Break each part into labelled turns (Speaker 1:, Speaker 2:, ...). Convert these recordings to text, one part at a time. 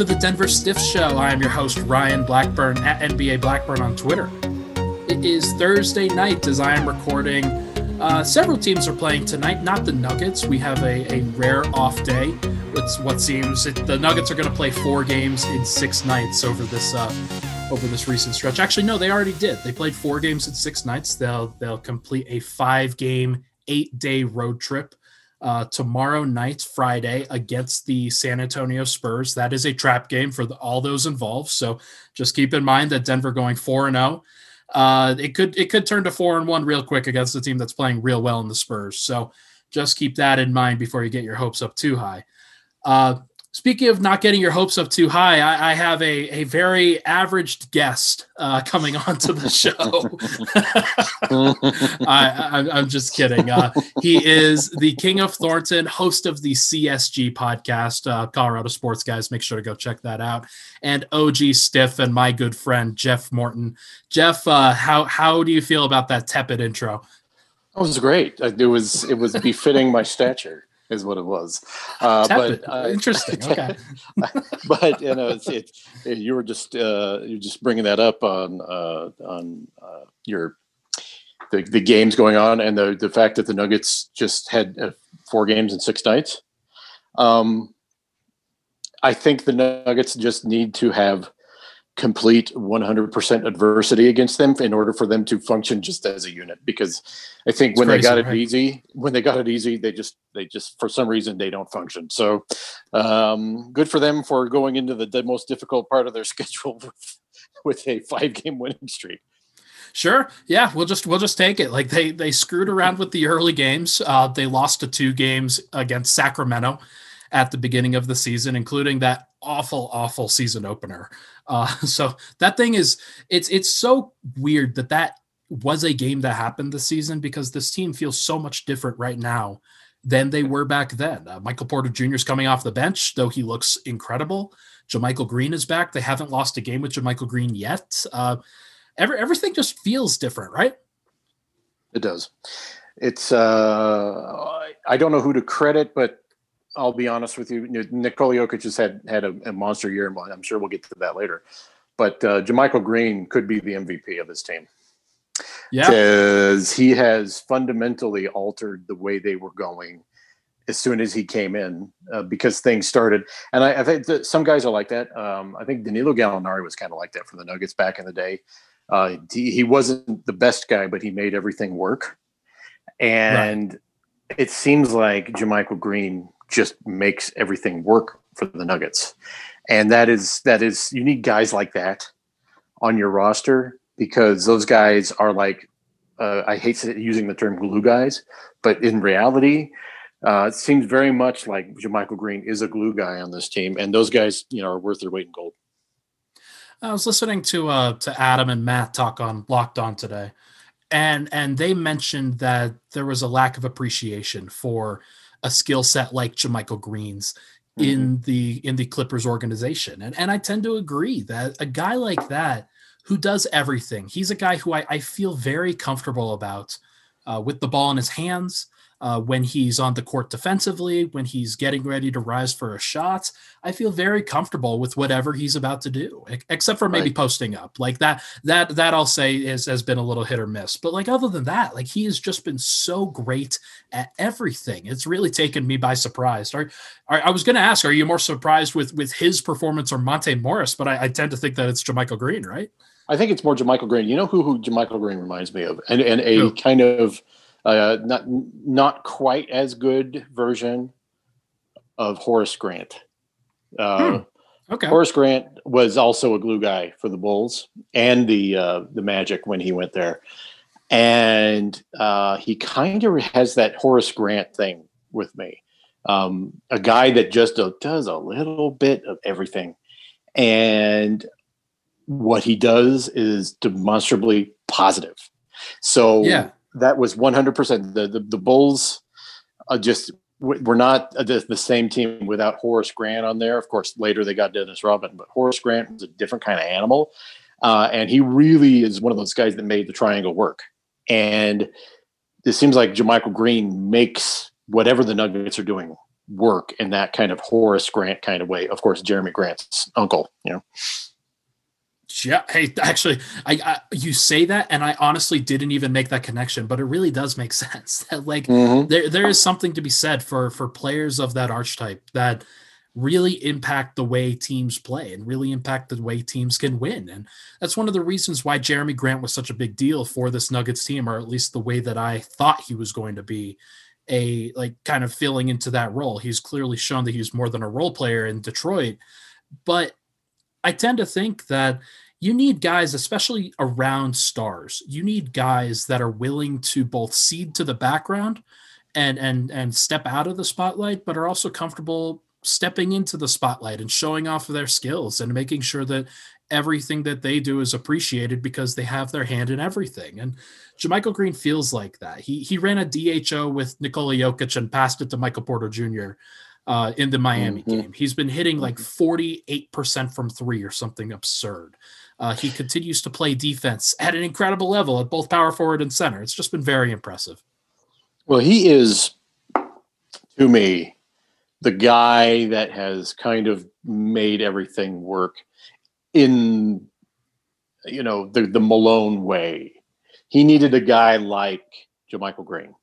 Speaker 1: To the Denver Stiff Show. I am your host, Ryan Blackburn at NBA Blackburn on Twitter. It is Thursday night as I am recording. Uh, several teams are playing tonight, not the Nuggets. We have a, a rare off day. It's what seems it, the Nuggets are going to play four games in six nights over this uh, over this recent stretch. Actually, no, they already did. They played four games in six nights. They'll they'll complete a five game, eight day road trip uh, tomorrow night, Friday, against the San Antonio Spurs. That is a trap game for the, all those involved. So just keep in mind that Denver going four and zero. Uh, it could it could turn to four and one real quick against a team that's playing real well in the Spurs. So just keep that in mind before you get your hopes up too high. Uh, Speaking of not getting your hopes up too high, I, I have a, a very averaged guest uh, coming onto the show. I, am just kidding. Uh, he is the King of Thornton, host of the CSG podcast, uh, Colorado Sports Guys. Make sure to go check that out. And OG Stiff and my good friend Jeff Morton. Jeff, uh, how how do you feel about that tepid intro?
Speaker 2: It was great. It was it was befitting my stature is what it was.
Speaker 1: Uh, but uh, interesting. Okay.
Speaker 2: but you know, it's, it, it, you were just uh, you're just bringing that up on uh, on uh, your the, the games going on and the the fact that the Nuggets just had uh, four games in six nights. Um, I think the Nuggets just need to have complete 100% adversity against them in order for them to function just as a unit because i think it's when crazy, they got it right? easy when they got it easy they just they just for some reason they don't function so um, good for them for going into the, the most difficult part of their schedule with, with a five game winning streak
Speaker 1: Sure. Yeah, we'll just we'll just take it. Like they they screwed around with the early games. Uh, they lost to two games against Sacramento at the beginning of the season, including that awful, awful season opener. Uh, so that thing is it's it's so weird that that was a game that happened this season because this team feels so much different right now than they were back then. Uh, Michael Porter Jr. is coming off the bench, though he looks incredible. JaMychal Green is back. They haven't lost a game with JaMychal Green yet. Uh, every, everything just feels different, right?
Speaker 2: It does. It's uh, I don't know who to credit, but I'll be honest with you. Nikola Jokic has had had a, a, monster year, and I'm sure we'll get to that later. But uh, JaMychal Green could be the MVP of his team. Yeah, because he has fundamentally altered the way they were going as soon as he came in, uh, because things started. And I, I think some guys are like that. Um, I think Danilo Gallinari was kind of like that for the Nuggets back in the day. Uh, he, he, wasn't the best guy, but he made everything work. And right. it seems like JaMychal Green just makes everything work for the Nuggets. And that is that is you need guys like that on your roster because those guys are like uh, I hate using the term glue guys, but in reality, uh, it seems very much like JaMychal Green is a glue guy on this team, and those guys, you know, are worth their weight in gold.
Speaker 1: I was listening to uh, to Adam and Matt talk on Locked On today, and and they mentioned that there was a lack of appreciation for a skill set like JaMychal Green's mm-hmm. in the in the Clippers organization. And and I tend to agree that a guy like that who does everything, he's a guy who I, I feel very comfortable about uh, with the ball in his hands, uh, when he's on the court defensively, when he's getting ready to rise for a shot. I feel very comfortable with whatever he's about to do, except for maybe right. posting up. Like that, that, that I'll say is has been a little hit or miss. But like other than that, like he has just been so great at everything. It's really taken me by surprise. Are, are I was going to ask, are you more surprised with with his performance or Monte Morris? But I, I tend to think that it's JaMychal Green, right?
Speaker 2: I think it's more JaMychal Green. You know who who JaMychal Green reminds me of, and and a who? kind of Uh, not not quite as good version of Horace Grant. Uh, hmm. Okay. Horace Grant was also a glue guy for the Bulls and the uh, the Magic when he went there, and uh, he kind of has that Horace Grant thing with me. Um, a guy that just does a little bit of everything, and what he does is demonstrably positive. So yeah, that was 100%. The the, the Bulls uh, just we're not the, the, same team without Horace Grant on there. Of course, later they got Dennis Rodman, but Horace Grant was a different kind of animal. Uh, and he really is one of those guys that made the triangle work. And it seems like JaMychal Green makes whatever the Nuggets are doing work in that kind of Horace Grant kind of way. Of course, Jeremy Grant's uncle, you know.
Speaker 1: Yeah, hey, actually, I, I, you say that, and I honestly didn't even make that connection, but it really does make sense. That like mm-hmm. there there is something to be said for for players of that archetype that really impact the way teams play and really impact the way teams can win. And that's one of the reasons why Jeremy Grant was such a big deal for this Nuggets team, or at least the way that I thought he was going to be a like kind of filling into that role. He's clearly shown that he's more than a role player in Detroit, but I tend to think that you need guys, especially around stars. You need guys that are willing to both cede to the background and and and step out of the spotlight, but are also comfortable stepping into the spotlight and showing off their skills and making sure that everything that they do is appreciated because they have their hand in everything. And JaMychal Green feels like that. He he ran a DHO with Nikola Jokic and passed it to Michael Porter Jr uh, in the Miami mm-hmm. game. He's been hitting like 48% mm-hmm. from three or something absurd. Uh, he continues to play defense at an incredible level at both power forward and center. It's just been very impressive.
Speaker 2: Well, he is, to me, the guy that has kind of made everything work in, you know, the, the Malone way. He needed a guy like JaMychal Green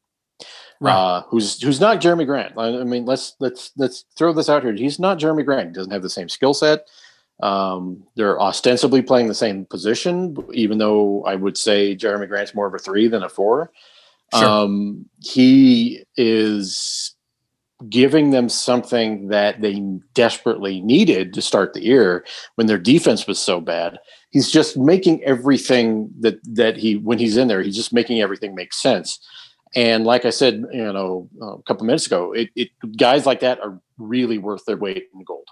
Speaker 2: right. uh, who's who's not Jeremy Grant. I, mean, let's let's let's throw this out here. He's not Jeremy Grant. He doesn't have the same skill set. Um, they're ostensibly playing the same position, even though I would say Jeremy Grant's more of a three than a four. Sure. Um, he is giving them something that they desperately needed to start the year when their defense was so bad. He's just making everything that that he when he's in there, he's just making everything make sense. And like I said, you know, a couple minutes ago, it, it guys like that are really worth their weight in gold.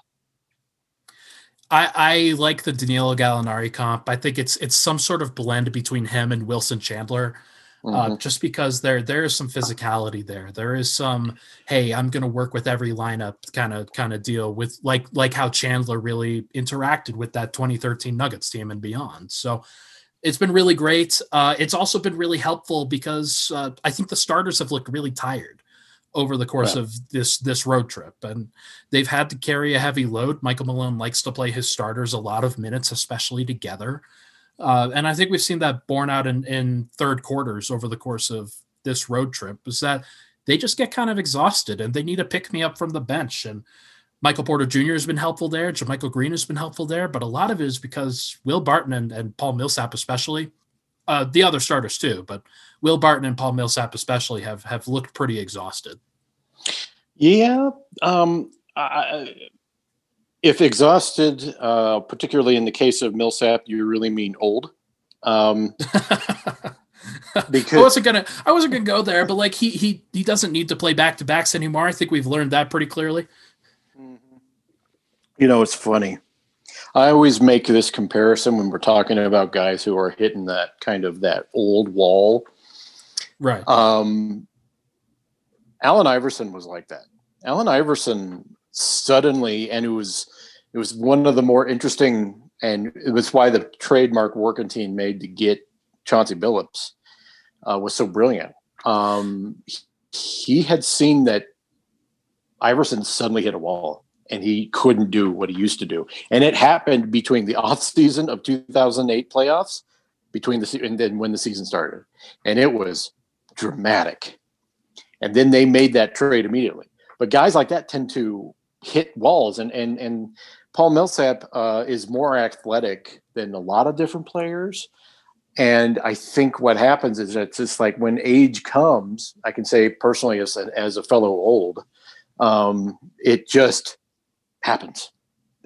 Speaker 1: I, I like the Danilo Gallinari comp. I think it's it's some sort of blend between him and Wilson Chandler. Uh, mm-hmm. Uh, just because there there is some physicality there. There is some hey, I'm going to work with every lineup kind of kind of deal with like like how Chandler really interacted with that 2013 Nuggets team and beyond. So it's been really great. Uh, it's also been really helpful because uh, I think the starters have looked really tired over the course of this this road trip, and they've had to carry a heavy load. Michael Malone likes to play his starters a lot of minutes, especially together, uh, and I think we've seen that borne out in, in third quarters over the course of this road trip. Is that they just get kind of exhausted and they need a pick me up from the bench and Michael Porter Jr. has been helpful there. JaMychal Green has been helpful there, but a lot of it is because Will Barton and, and Paul Millsap, especially, uh, the other starters too, but Will Barton and Paul Millsap especially have have looked pretty exhausted.
Speaker 2: Yeah, um, I, if exhausted, uh, particularly in the case of Millsap, you really mean old. Um,
Speaker 1: because I wasn't gonna I wasn't gonna go there, but like he he he doesn't need to play back to backs anymore. I think we've learned that pretty clearly.
Speaker 2: You know, it's funny. I always make this comparison when we're talking about guys who are hitting that kind of that old wall.
Speaker 1: Right.
Speaker 2: Um, Allen Iverson was like that. Allen Iverson suddenly, and it was it was one of the more interesting, and it was why the trademark team made to get Chauncey Billups uh, was so brilliant. Um, he had seen that Iverson suddenly hit a wall and he couldn't do what he used to do. And it happened between the off season of 2008 playoffs, between the and then when the season started, and it was dramatic. And then they made that trade immediately. But guys like that tend to hit walls, and and and Paul Millsap uh, is more athletic than a lot of different players. And I think what happens is it's just like when age comes, I can say personally as a, as a fellow old, um, it just happens.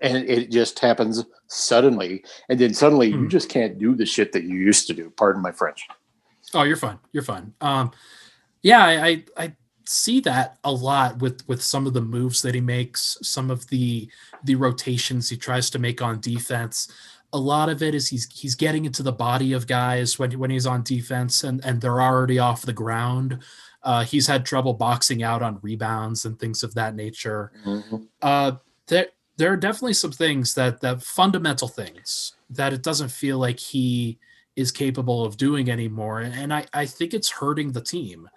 Speaker 2: And it just happens suddenly. And then suddenly mm. you hmm. just can't do the shit that you used to do. Pardon my French.
Speaker 1: Oh, you're fine. You're fine. Um, yeah, I, I, I see that a lot with with some of the moves that he makes, some of the the rotations he tries to make on defense. A lot of it is he's he's getting into the body of guys when when he's on defense and and they're already off the ground. Uh, he's had trouble boxing out on rebounds and things of that nature. Mm-hmm. Uh, there there are definitely some things that that fundamental things that it doesn't feel like he is capable of doing anymore, and I I think it's hurting the team.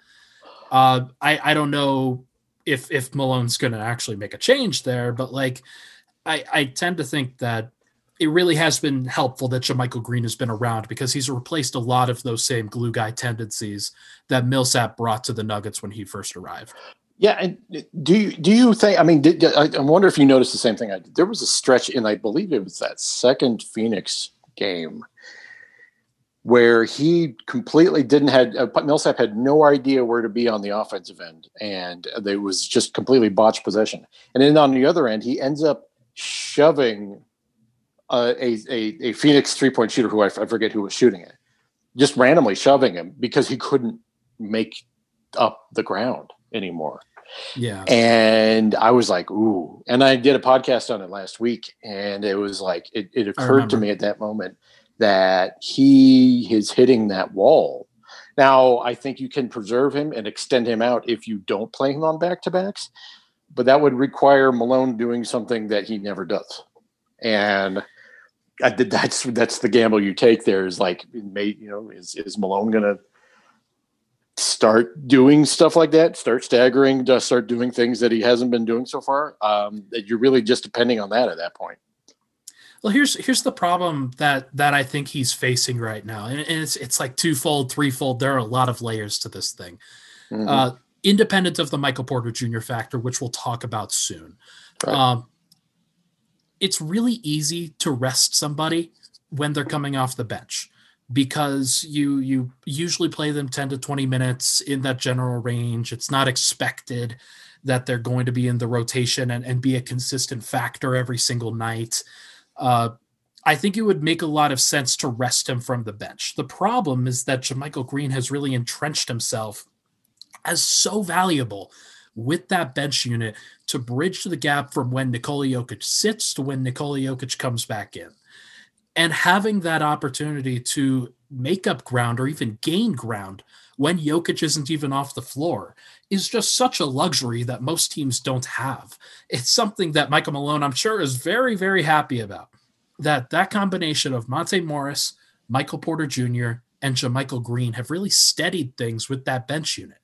Speaker 1: Uh, I I don't know if if Malone's going to actually make a change there, but like I I tend to think that it really has been helpful that JaMychal Green has been around because he's replaced a lot of those same glue guy tendencies that Millsap brought to the Nuggets when he first arrived.
Speaker 2: Yeah, and do you do you think? I mean, did, I wonder if you noticed the same thing. I did. There was a stretch in, I believe it was that second Phoenix game where he completely didn't had uh, Millsap had no idea where to be on the offensive end, and it was just completely botched possession. And then on the other end, he ends up shoving uh, a, a, a Phoenix three point shooter who I, I forget who was shooting it, just randomly shoving him because he couldn't make up the ground anymore.
Speaker 1: Yeah.
Speaker 2: And I was like, ooh. And I did a podcast on it last week, and it was like it, it occurred to me at that moment that he is hitting that wall. Now, I think you can preserve him and extend him out if you don't play him on back to backs, but that would require Malone doing something that he never does. And I did that's that's the gamble you take there is like may you know is is Malone gonna start doing stuff like that start staggering start doing things that he hasn't been doing so far um, you're really just depending on that at that point
Speaker 1: well, here's here's the problem that that I think he's facing right now, and it's it's like twofold, threefold. There are a lot of layers to this thing. Mm-hmm. Uh, independent of the Michael Porter Jr. factor, which we'll talk about soon. Right. Um, it's really easy to rest somebody when they're coming off the bench because you you usually play them 10 to 20 minutes in that general range. It's not expected that they're going to be in the rotation and, and be a consistent factor every single night. Uh, I think it would make a lot of sense to rest him from the bench. The problem is that JaMychal Green has really entrenched himself as so valuable with that bench unit to bridge the gap from when Nikola Jokic sits to when Nikola Jokic comes back in. And having that opportunity to make up ground or even gain ground when Jokic isn't even off the floor is just such a luxury that most teams don't have. It's something that Michael Malone, I'm sure, is very, very happy about. That that combination of Monte Morris, Michael Porter Jr., and JaMychal Green have really steadied things with that bench unit.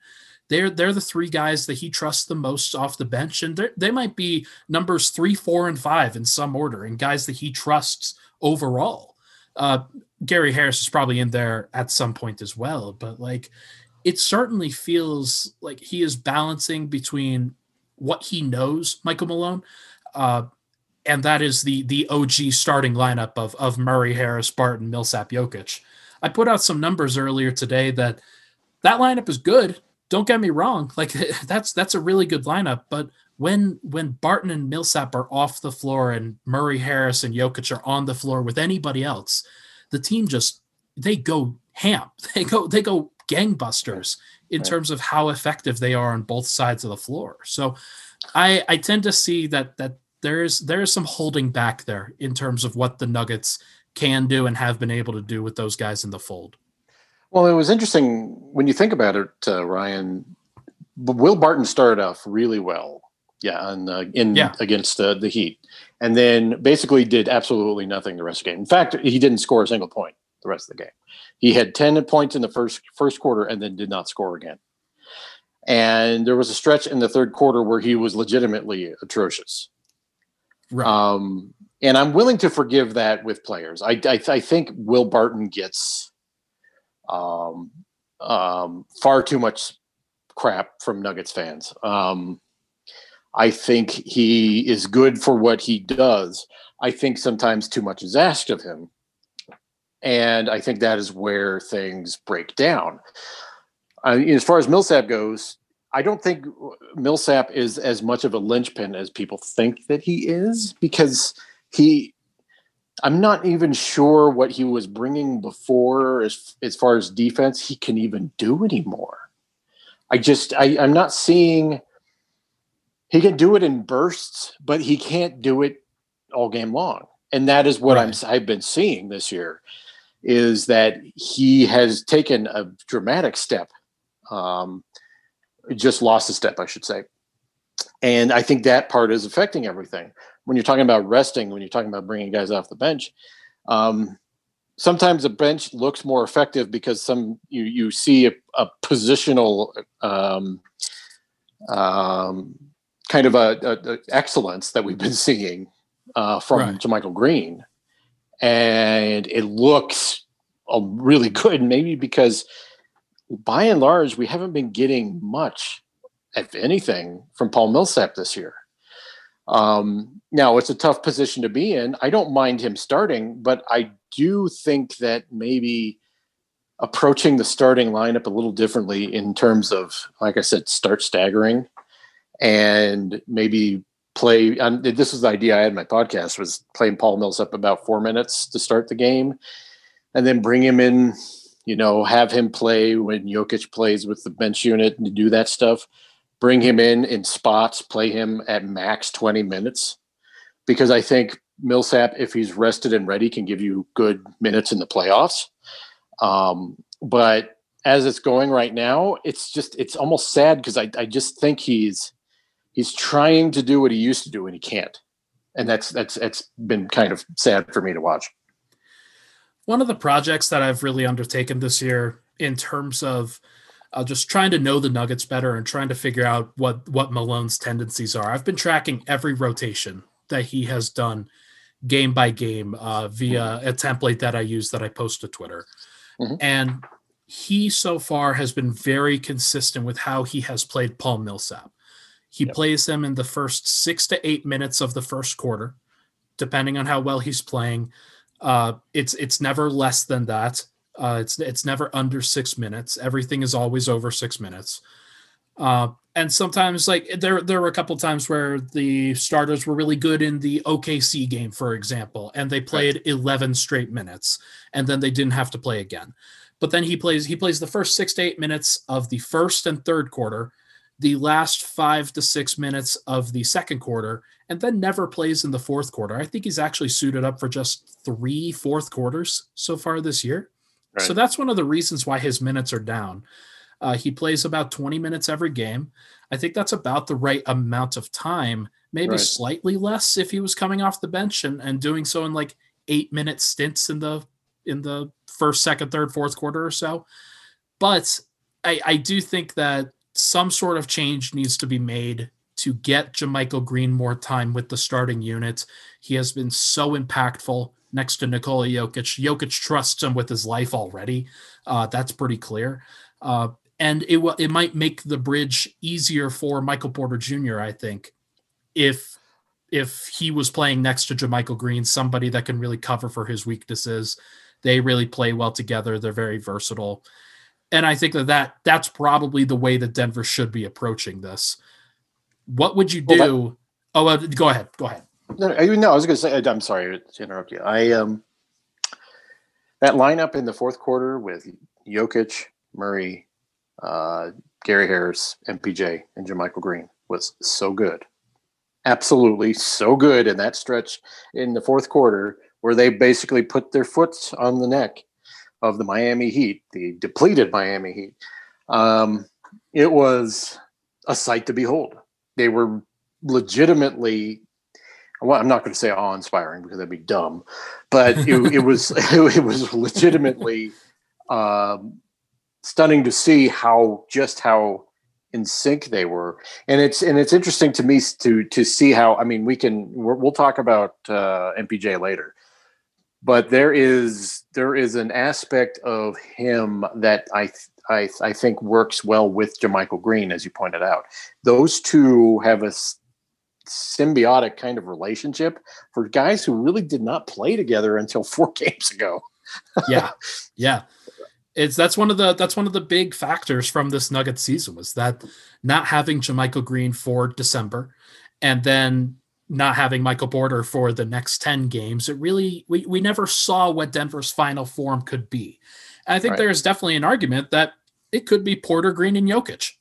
Speaker 1: They're they're the three guys that he trusts the most off the bench, and they might be numbers three, four, and five in some order, and guys that he trusts overall. Uh, Gary Harris is probably in there at some point as well, but like it certainly feels like he is balancing between what he knows, Michael Malone, uh, and that is the the OG starting lineup of of Murray, Harris, Barton, Millsap, Jokic. I put out some numbers earlier today that that lineup is good. Don't get me wrong, like that's that's a really good lineup. But when when Barton and Millsap are off the floor and Murray, Harris, and Jokic are on the floor with anybody else, the team just they go ham. They go they go gangbusters in right. terms of how effective they are on both sides of the floor. So I I tend to see that that there's there's some holding back there in terms of what the Nuggets can do and have been able to do with those guys in the fold.
Speaker 2: Well, it was interesting when you think about it, uh, Ryan. Will Barton started off really well, yeah, and uh, in yeah. against uh, the Heat, and then basically did absolutely nothing the rest of the game. In fact, he didn't score a single point the rest of the game. He had 10 points in the first first quarter and then did not score again. And there was a stretch in the third quarter where he was legitimately atrocious. Right. Um, and I'm willing to forgive that with players. I, I, I think Will Barton gets um, um, far too much crap from Nuggets fans. Um, I think he is good for what he does. I think sometimes too much is asked of him And I think that is where things break down. Uh, as far as Millsap goes, I don't think Millsap is as much of a linchpin as people think that he is because he I'm not even sure what he was bringing before as as far as defense he can even do anymore. I just I, I'm not seeing he can do it in bursts, but he can't do it all game long. And that is what right. I'm I've been seeing this year is that he has taken a dramatic step. Um, just lost a step, I should say. And I think that part is affecting everything. When you're talking about resting, when you're talking about bringing guys off the bench, um, sometimes a bench looks more effective because some you you see a, a positional um, um, kind of a, a, a, excellence that we've been seeing uh, from right. JaMychal Green, and it looks uh, really good. Maybe because by and large we haven't been getting much, if anything, from Paul Millsap this year. Um, now it's a tough position to be in. I don't mind him starting, but I do think that maybe approaching the starting lineup a little differently in terms of, like I said, start staggering and maybe play. Um, this was the idea I had in my podcast was playing Paul Millsap about four minutes to start the game, and then bring him in. You know, have him play when Jokic plays with the bench unit and do that stuff. Bring him in in spots, play him at max twenty minutes, because I think Millsap, if he's rested and ready, can give you good minutes in the playoffs. Um, but as it's going right now, it's just it's almost sad because I, I just think he's he's trying to do what he used to do and he can't. And that's that's that's been kind of sad for me to watch.
Speaker 1: One of the projects that i've really undertaken this year in terms of uh, just trying to know the nuggets better and trying to figure out what what malone's tendencies are i've been tracking every rotation that he has done game by game uh, via a template that i use that i post to twitter. Mm-hmm. and he so far has been very consistent with how he has played paul millsap he yep. plays them in the first six to eight minutes of the first quarter, depending on how well he's playing. Uh, it's it's never less than that. Uh, it's it's never under six minutes. Everything is always over six minutes. Uh, and sometimes, like there there were a couple times where the starters were really good in the OKC game, for example, and they played right. eleven straight minutes, and then they didn't have to play again. But then he plays he plays the first six to eight minutes of the first and third quarter, the last five to six minutes of the second quarter and then never plays in the fourth quarter. I think he's actually suited up for just three fourth quarters so far this year. Right. So that's one of the reasons why his minutes are down. Uh, he plays about 20 minutes every game. I think that's about the right amount of time, maybe right. slightly less if he was coming off the bench and, and doing so in like eight minute stints in the in the first, second, third, fourth quarter or so. But I, I do think that some sort of change needs to be made to get JaMychal Green more time with the starting unit. He has been so impactful next to Nikola Jokic. Jokic trusts him with his life already. Uh, that's pretty clear. Uh, and it will it might make the bridge easier for Michael Porter Jr. I think if if he was playing next to JaMychal Green, somebody that can really cover for his weaknesses. They really play well together. They're very versatile and I think that, that that's probably the way that Denver should be approaching this. What would you do? Well, that, oh, go ahead. Go ahead.
Speaker 2: No, no, I was going to say. I'm sorry to interrupt you. I um, that lineup in the fourth quarter with Jokic, Murray, uh, Gary Harris, MPJ, and JaMychal Green was so good. Absolutely so good in that stretch in the fourth quarter where they basically put their foot on the neck of the Miami Heat, the depleted Miami Heat. Um, it was a sight to behold. They were legitimately well, I'm not going to say awe-inspiring because that'd be dumb, but it, it was it, was legitimately um, stunning to see how just how in sync they were, and it's and it's interesting to me to to see how I mean we can we will talk about uh, MPJ later, but there is there is an aspect of him that I I, I think works well with JaMychal Green, as you pointed out. Those two have a symbiotic kind of relationship for guys who really did not play together until four games ago.
Speaker 1: yeah, yeah. It's that's one of the that's one of the big factors from this Nugget season was that not having JaMychal Green for December, and then not having Michael Porter for the next 10 games, it really we, we never saw what Denver's final form could be. And I think right. there's definitely an argument that it could be Porter, Green, and Jokic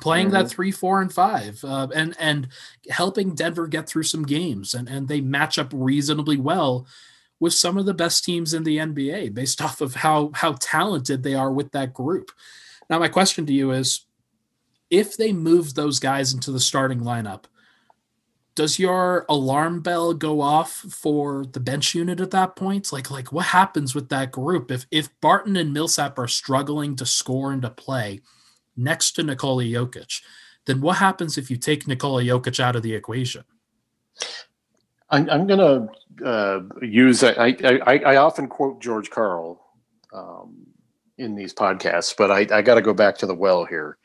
Speaker 1: playing mm-hmm. that three, four, and five, uh, and and helping Denver get through some games, and and they match up reasonably well with some of the best teams in the NBA based off of how how talented they are with that group. Now, my question to you is, if they move those guys into the starting lineup, does your alarm bell go off for the bench unit at that point? Like, like what happens with that group if if Barton and Millsap are struggling to score and to play? next to Nikola Jokic, then what happens if you take Nikola Jokic out of the equation?
Speaker 2: I'm, I'm going to uh, use, I, I, I, often quote George Karl um, in these podcasts, but I, I got to go back to the well here.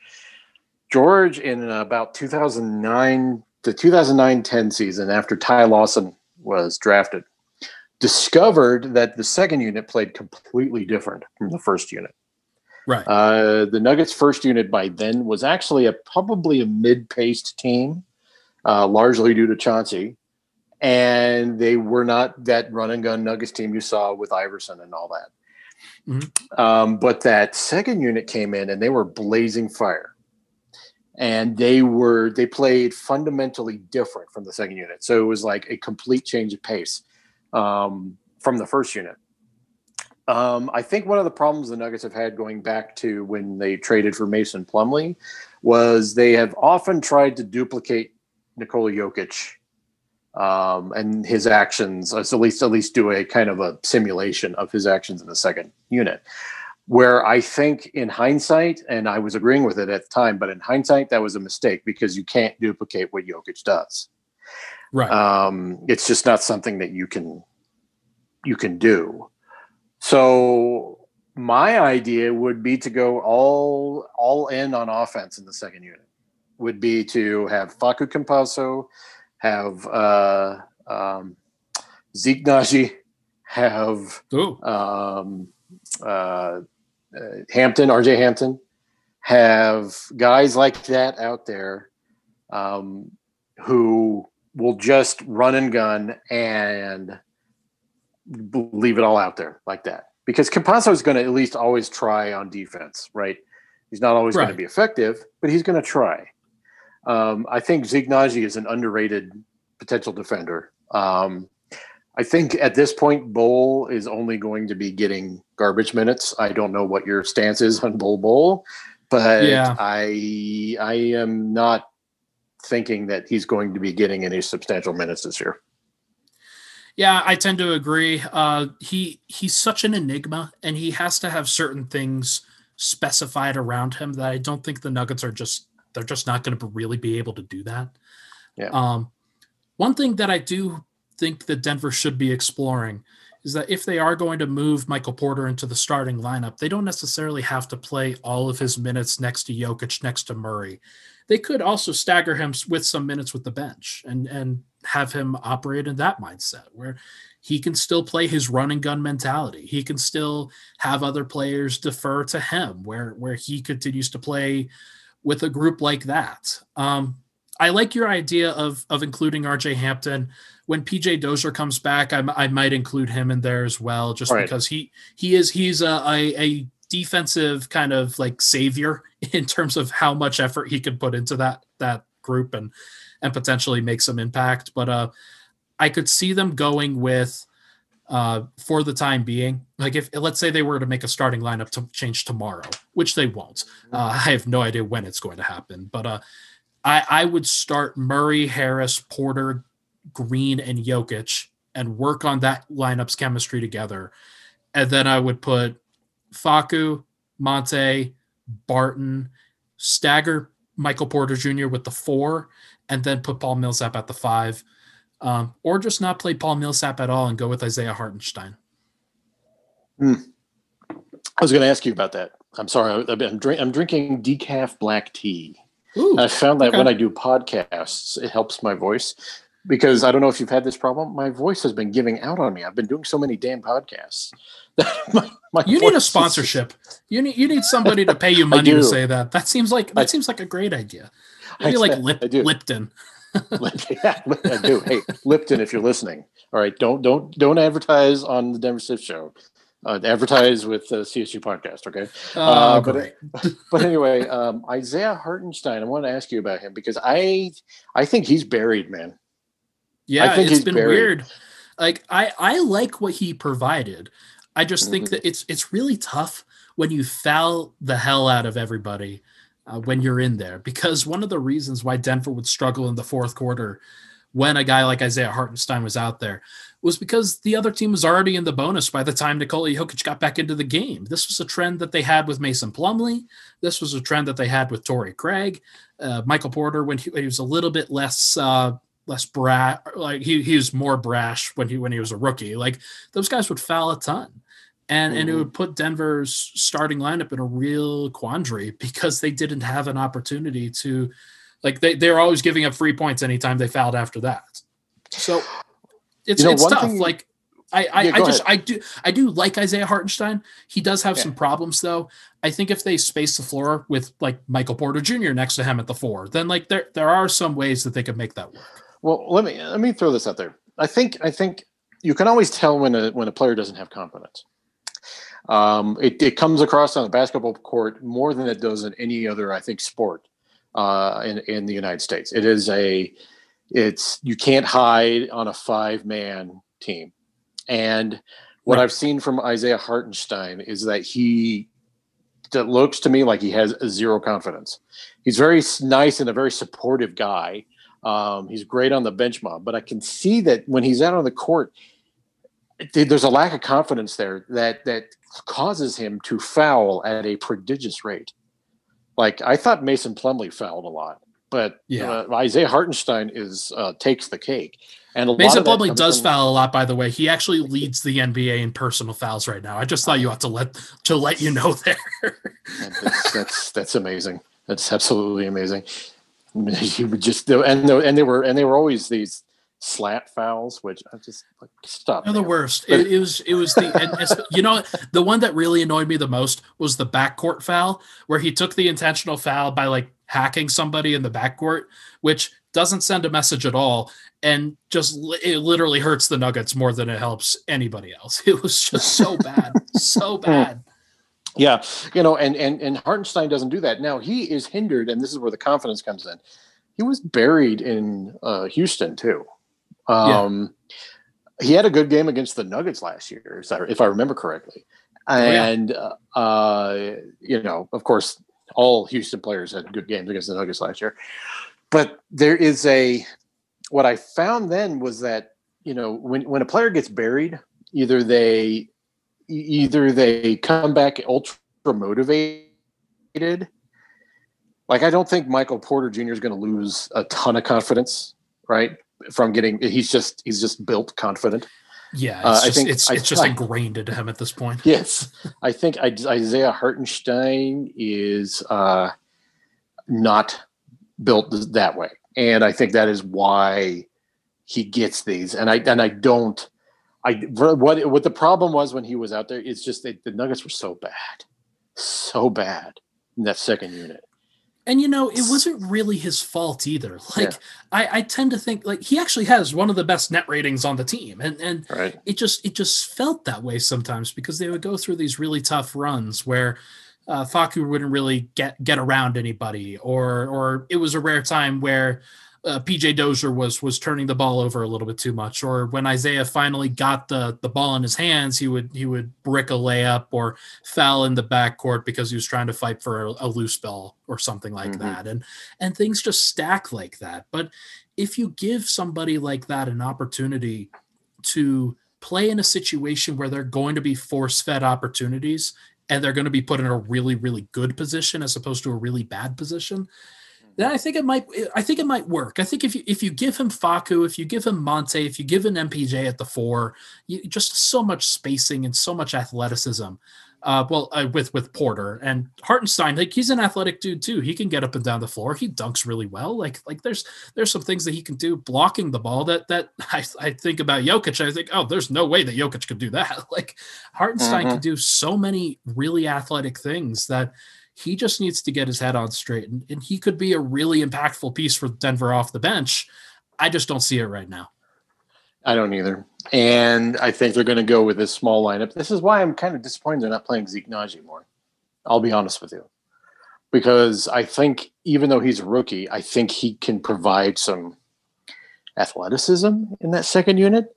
Speaker 2: George, in about 2009, the 2009 10 season, after Ty Lawson was drafted, discovered that the second unit played completely different from the first unit.
Speaker 1: Right.
Speaker 2: Uh, the Nuggets' first unit by then was actually a probably a mid-paced team, uh, largely due to Chauncey, and they were not that run and gun Nuggets team you saw with Iverson and all that. Mm-hmm. Um, but that second unit came in and they were blazing fire, and they were they played fundamentally different from the second unit. So it was like a complete change of pace um, from the first unit. Um, I think one of the problems the Nuggets have had going back to when they traded for Mason Plumlee was they have often tried to duplicate Nikola Jokic um, and his actions, at least at least do a kind of a simulation of his actions in the second unit. Where I think in hindsight, and I was agreeing with it at the time, but in hindsight that was a mistake because you can't duplicate what Jokic does.
Speaker 1: Right.
Speaker 2: Um, it's just not something that you can you can do. So my idea would be to go all all in on offense in the second unit. Would be to have Facu Campazzo, have uh, um, Zeke Nnaji, have um, uh, uh, Hampton, RJ Hampton, have guys like that out there um, who will just run and gun and leave it all out there like that because Campazzo is going to at least always try on defense, right? He's not always right. going to be effective, but he's going to try. Um, I think Nnaji is an underrated potential defender. Um, I think at this point, Bol is only going to be getting garbage minutes. I don't know what your stance is on Bol Bol, but yeah. I I am not thinking that he's going to be getting any substantial minutes this year.
Speaker 1: Yeah, I tend to agree. Uh, he he's such an enigma, and he has to have certain things specified around him that I don't think the Nuggets are just they're just not going to really be able to do that.
Speaker 2: Yeah.
Speaker 1: Um, one thing that I do think that Denver should be exploring is that if they are going to move Michael Porter into the starting lineup, they don't necessarily have to play all of his minutes next to Jokic, next to Murray. They could also stagger him with some minutes with the bench and and have him operate in that mindset where he can still play his run and gun mentality. He can still have other players defer to him where where he continues to play with a group like that. Um, I like your idea of of including RJ Hampton. When PJ Dozier comes back, I, I might include him in there as well, just right. because he he is he's a, a, a defensive kind of like savior in terms of how much effort he can put into that that group and and potentially make some impact. But uh, I could see them going with uh, for the time being. Like if let's say they were to make a starting lineup to change tomorrow, which they won't. Uh, I have no idea when it's going to happen, but uh, I I would start Murray, Harris, Porter, Green, and Jokic and work on that lineup's chemistry together, and then I would put Facu, Monte, Barton, stagger Michael Porter Jr. with the four, and then put Paul Millsap at the five, um, or just not play Paul Millsap at all and go with Isaiah Hartenstein.
Speaker 2: Hmm. I was going to ask you about that. I'm sorry. I'm, drink, I'm drinking decaf black tea. Ooh, I found that okay. when I do podcasts, it helps my voice. because I don't know if you've had this problem. My voice has been giving out on me. I've been doing so many damn podcasts.
Speaker 1: my, my you need a sponsorship. Is, you need you need somebody to pay you money to say that. That seems like that I, seems like a great idea. Maybe I, like Lip, Lipton.
Speaker 2: yeah, I do. Hey, Lipton, if you're listening, all right, don't don't don't advertise on the Denver Stiff Show. Uh, advertise with the CSU podcast, okay?
Speaker 1: Oh, uh, but
Speaker 2: but anyway, um, Isaiah Hartenstein, I want to ask you about him because I I think he's buried, man.
Speaker 1: Yeah, I think it's been buried. weird. Like I I like what he provided. I just mm-hmm. think that it's it's really tough when you foul the hell out of everybody uh, when you're in there because one of the reasons why Denver would struggle in the fourth quarter when a guy like Isaiah Hartenstein was out there was because the other team was already in the bonus by the time Nikola Jokic got back into the game. This was a trend that they had with Mason Plumlee. This was a trend that they had with Torrey Craig, uh, Michael Porter when he, he, was a little bit less uh, less brash. Like he he was more brash when he when he was a rookie. Like those guys would foul a ton. And, mm-hmm. and it mm-hmm. would put Denver's starting lineup in a real quandary because they didn't have an opportunity to like they, they're always giving up free points anytime they fouled after that. So it's you know, it's tough. Thing, like I I, yeah, I just ahead. I do I do like Isaiah Hartenstein. He does have yeah. some problems though. I think if they space the floor with like Michael Porter Jr. next to him at the four, then like there there are some ways that they could make that work.
Speaker 2: Well, let me let me throw this out there. I think I think you can always tell when a when a player doesn't have confidence. Um, it, it comes across on the basketball court more than it does in any other, I think, sport uh, in in the United States. It is a it's you can't hide on a five man team, and what right. I've seen from Isaiah Hartenstein is that he that looks to me like he has zero confidence. He's very nice and a very supportive guy. Um, he's great on the bench mob, but I can see that when he's out on the court, there's a lack of confidence there that that causes him to foul at a prodigious rate. Like I thought Mason Plumlee fouled a lot, but yeah, uh, Isaiah Hartenstein is uh, takes the cake. And
Speaker 1: Mason Plumlee does from, foul a lot, by the way. He actually leads the NBA in personal fouls right now. I just thought you ought to let to let you know there.
Speaker 2: that's, that's that's amazing. That's absolutely amazing. You would just and and they were and they were always these slat fouls, which I just like stop.
Speaker 1: They're the worst. It, it, was it was the you know the one that really annoyed me the most was the backcourt foul where he took the intentional foul by like hacking somebody in the backcourt, which doesn't send a message at all and just it literally hurts the Nuggets more than it helps anybody else. It was just so bad, so bad.
Speaker 2: Yeah, you know, and and and Hartenstein doesn't do that. Now he is hindered, and this is where the confidence comes in. He was buried in uh, Houston too. Um, yeah. He had a good game against the Nuggets last year, if I remember correctly. And, oh, yeah. uh, you know, of course, all Houston players had good games against the Nuggets last year. But there is a, what I found then was that, you know, when, when a player gets buried, either they, either they come back ultra motivated. Like, I don't think Michael Porter Jr. is going to lose a ton of confidence, right? from getting he's just he's just built confident.
Speaker 1: Yeah, uh, I think it's, it's I, just I, ingrained into him at this point.
Speaker 2: Yes, I think Isaiah Hartenstein is uh, not built that way, and I think that is why he gets these. And I and I don't. I what what the problem was when he was out there is just that the Nuggets were so bad, so bad in that second unit.
Speaker 1: And you know, it wasn't really his fault either. Like yeah. I, I tend to think like he actually has one of the best net ratings on the team. And and
Speaker 2: right.
Speaker 1: it just it just felt that way sometimes because they would go through these really tough runs where uh, Facu wouldn't really get get around anybody, or or it was a rare time where uh, PJ Dozier was was turning the ball over a little bit too much, or when Isaiah finally got the the ball in his hands, he would he would brick a layup or foul in the backcourt because he was trying to fight for a, a loose ball or something like mm-hmm. that, and and things just stack like that. But if you give somebody like that an opportunity to play in a situation where they're going to be force fed opportunities and they're going to be put in a really really good position as opposed to a really bad position then I think it might I think it might work. I think if you if you give him Facu, if you give him Monte, if you give him MPJ at the four, you, just so much spacing and so much athleticism. uh, well, uh, with with Porter and Hartenstein, like he's an athletic dude too. He can get up and down the floor. He dunks really well. Like like there's there's some things that he can do blocking the ball that that I, I think about Jokic. I think oh, there's no way that Jokic could do that. Like Hartenstein mm-hmm. can do so many really athletic things that he just needs to get his head on straight, and, and he could be a really impactful piece for Denver off the bench. I just don't see it right now.
Speaker 2: I don't either. And I think they're going to go with this small lineup. This is why I'm kind of disappointed they're not playing Zeke Nnaji more. I'll be honest with you. Because I think even though he's a rookie, I think he can provide some athleticism in that second unit.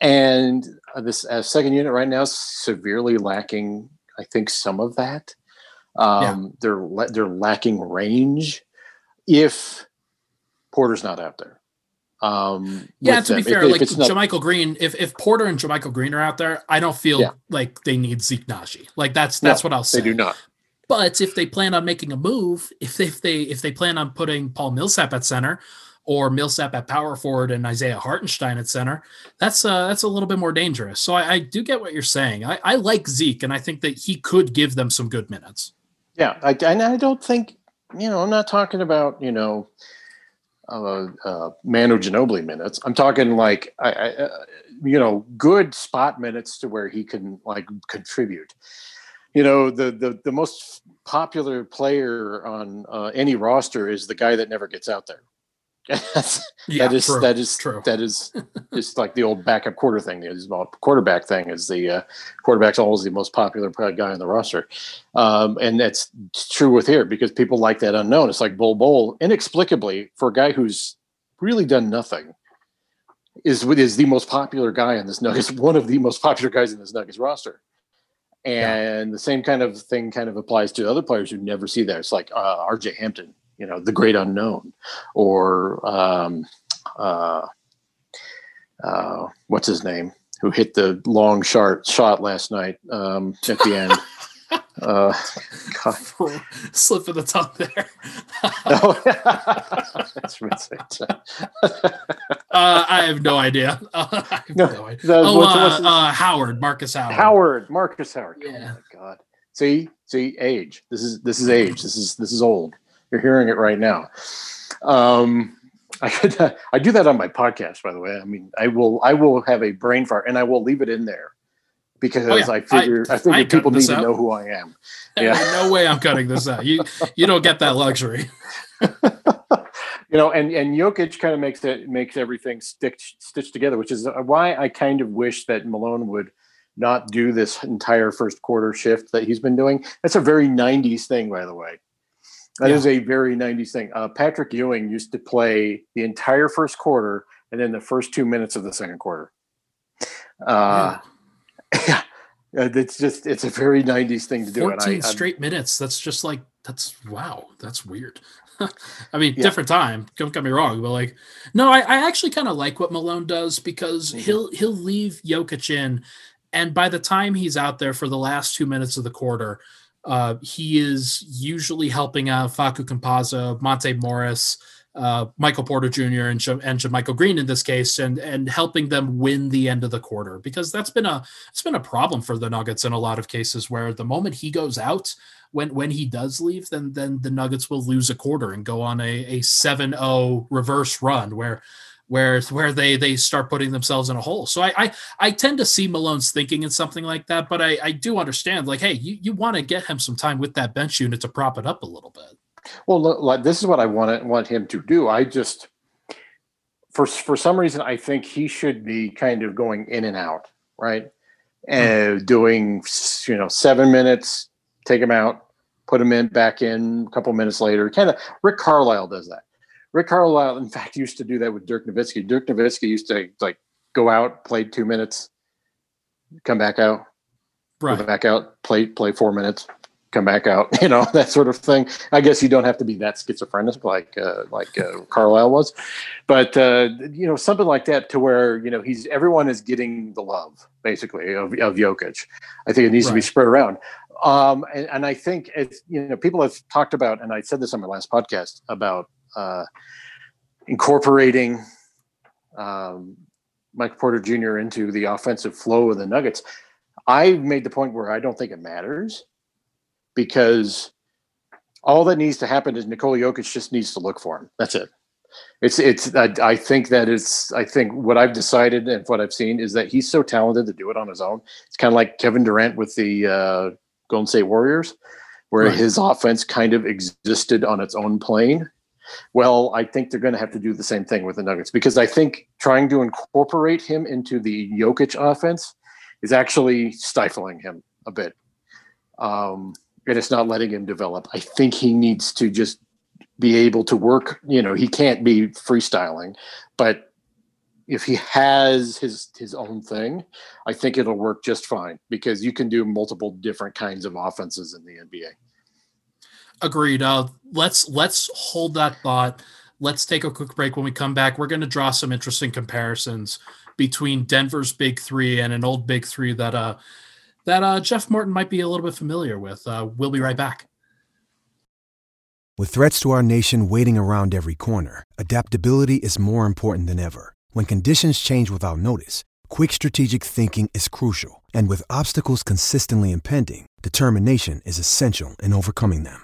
Speaker 2: And this uh, second unit right now is severely lacking, I think, some of that. Um, yeah. They're they're lacking range if Porter's not out there.
Speaker 1: Um, yeah, to be fair, if, like if not, JaMychal Green, if, if Porter and JaMychal Green are out there, I don't feel yeah. like they need Zeke Nnaji. Like that's that's no, what I'll say.
Speaker 2: They do not.
Speaker 1: But if they plan on making a move, if they, if they if they plan on putting Paul Millsap at center or Millsap at power forward and Isaiah Hartenstein at center, that's uh that's a little bit more dangerous. So I, I do get what you're saying. I, I like Zeke, and I think that he could give them some good minutes.
Speaker 2: Yeah, I, and I don't think you know. I'm not talking about you know uh, uh, Manu Ginobili minutes. I'm talking like I, I, uh, you know good spot minutes to where he can like contribute. You know the the the most popular player on uh, any roster is the guy that never gets out there. yeah, that is true, that is true. that is just like the old backup quarter thing. The quarterback thing is the uh, quarterback's always the most popular guy on the roster, um, and that's true with here because people like that unknown. It's like Bol Bol inexplicably for a guy who's really done nothing is is the most popular guy in this Nuggets. One of the most popular guys in this Nuggets roster. And yeah. the same kind of thing kind of applies to other players who never see that. It's like uh, R.J. Hampton you know the great unknown or um, uh, uh, what's his name who hit the long shot shot last night um, at the end uh,
Speaker 1: slip of the tongue there oh, that's uh, I have no idea. Uh, I have no, no idea. oh, what's, what's uh, uh, Howard, Marcus Howard.
Speaker 2: Howard, Marcus Howard. Yeah. Oh my God. See, see, age. This is this is age. This is this is old. You're hearing it right now. Um, I could, uh, I do that on my podcast, by the way. I mean, I will I will have a brain fart and I will leave it in there because oh, yeah. I figure I, I figure I people need to know who I am.
Speaker 1: Yeah, no way I'm cutting this out. You you don't get that luxury.
Speaker 2: you know, and and Jokic kind of makes it makes everything stick stitched together, which is why I kind of wish that Malone would not do this entire first quarter shift that he's been doing. That's a very 90s thing, by the way. That yeah. is a very 90s thing. Uh, Patrick Ewing used to play the entire first quarter and then the first two minutes of the second quarter. Uh, yeah. It's just, it's a very 90s thing to do.
Speaker 1: 14 I, straight minutes. That's just like, that's wow. That's weird. I mean, yeah. different time. Don't get me wrong, but like, no, I, I actually kind of like what Malone does because mm-hmm. he'll he'll leave Jokic in, and by the time he's out there for the last two minutes of the quarter, uh, he is usually helping out Facu Campazzo, Monte Morris, uh, Michael Porter Jr. and and JaMychal Green in this case, and and helping them win the end of the quarter because that's been a it's been a problem for the Nuggets in a lot of cases where the moment he goes out, when when he does leave, then then the Nuggets will lose a quarter and go on a a 7-0 reverse run where where where they they start putting themselves in a hole. So I I, I tend to see Malone's thinking in something like that, but I, I do understand like, hey, you, you want to get him some time with that bench unit to prop it up a little bit.
Speaker 2: Well, look, this is what I want want him to do. I just for for some reason I think he should be kind of going in and out, right? And mm-hmm. doing you know seven minutes, take him out, put him in back in a couple minutes later. Kind of Rick Carlisle does that Rick Carlisle, in fact, used to do that with Dirk Nowitzki. Dirk Nowitzki used to like go out, play two minutes, come back out, right. go back out, play play four minutes, come back out. You know that sort of thing. I guess you don't have to be that schizophrenic like uh, like uh, Carlisle was, but uh, you know something like that to where you know he's everyone is getting the love basically of, of Jokic. I think it needs right. to be spread around. Um, and, and I think it's you know people have talked about, and I said this on my last podcast about uh, incorporating um, Mike Porter Jr. into the offensive flow of the Nuggets. I've made the point where I don't think it matters because all that needs to happen is Nikola Jokic just needs to look for him. That's it. It's it's. I, I think that it's. I think what I've decided and what I've seen is that he's so talented to do it on his own. It's kind of like Kevin Durant with the uh, Golden State Warriors, where right. his offense kind of existed on its own plane. Well, I think they're going to have to do the same thing with the Nuggets because I think trying to incorporate him into the Jokic offense is actually stifling him a bit. Um, and it's not letting him develop. I think he needs to just be able to work. You know, he can't be freestyling, but if he has his his own thing, I think it'll work just fine because you can do multiple different kinds of offenses in the NBA.
Speaker 1: Agreed. Uh, let's let's hold that thought. Let's take a quick break. When we come back, we're going to draw some interesting comparisons between Denver's big three and an old big three that uh that uh, Jeff Morton might be a little bit familiar with. Uh, we'll be right back.
Speaker 3: With threats to our nation waiting around every corner, adaptability is more important than ever. When conditions change without notice, quick strategic thinking is crucial. And with obstacles consistently impending, determination is essential in overcoming them.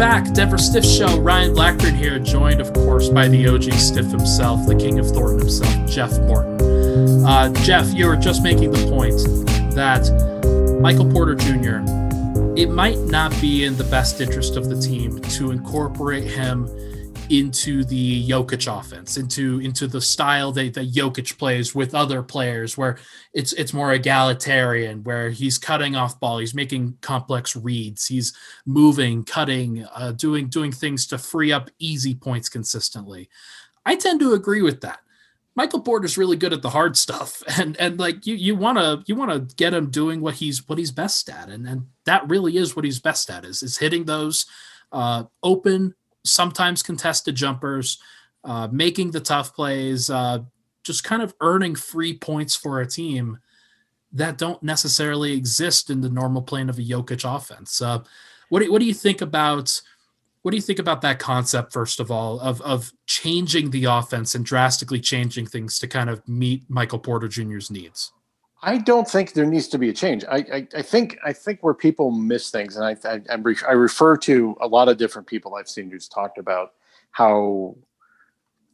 Speaker 1: back. Denver Stiff Show. Ryan Blackburn here, joined, of course, by the OG Stiff himself, the King of Thornton himself, Jeff Morton. Uh, Jeff, you were just making the point that Michael Porter Jr., it might not be in the best interest of the team to incorporate him into the Jokic offense, into into the style that, that Jokic plays with other players, where it's it's more egalitarian, where he's cutting off ball, he's making complex reads, he's moving, cutting, uh, doing doing things to free up easy points consistently. I tend to agree with that. Michael Porter's really good at the hard stuff, and and like you you want to you want to get him doing what he's what he's best at, and and that really is what he's best at is is hitting those uh, open sometimes contested jumpers, uh, making the tough plays, uh, just kind of earning free points for a team that don't necessarily exist in the normal plane of a Jokic offense. Uh, what do, what do you think about what do you think about that concept first of all of of changing the offense and drastically changing things to kind of meet Michael Porter Jr.'s needs?
Speaker 2: I don't think there needs to be a change. I, I, I think I think where people miss things, and I I, I refer to a lot of different people I've seen who's talked about how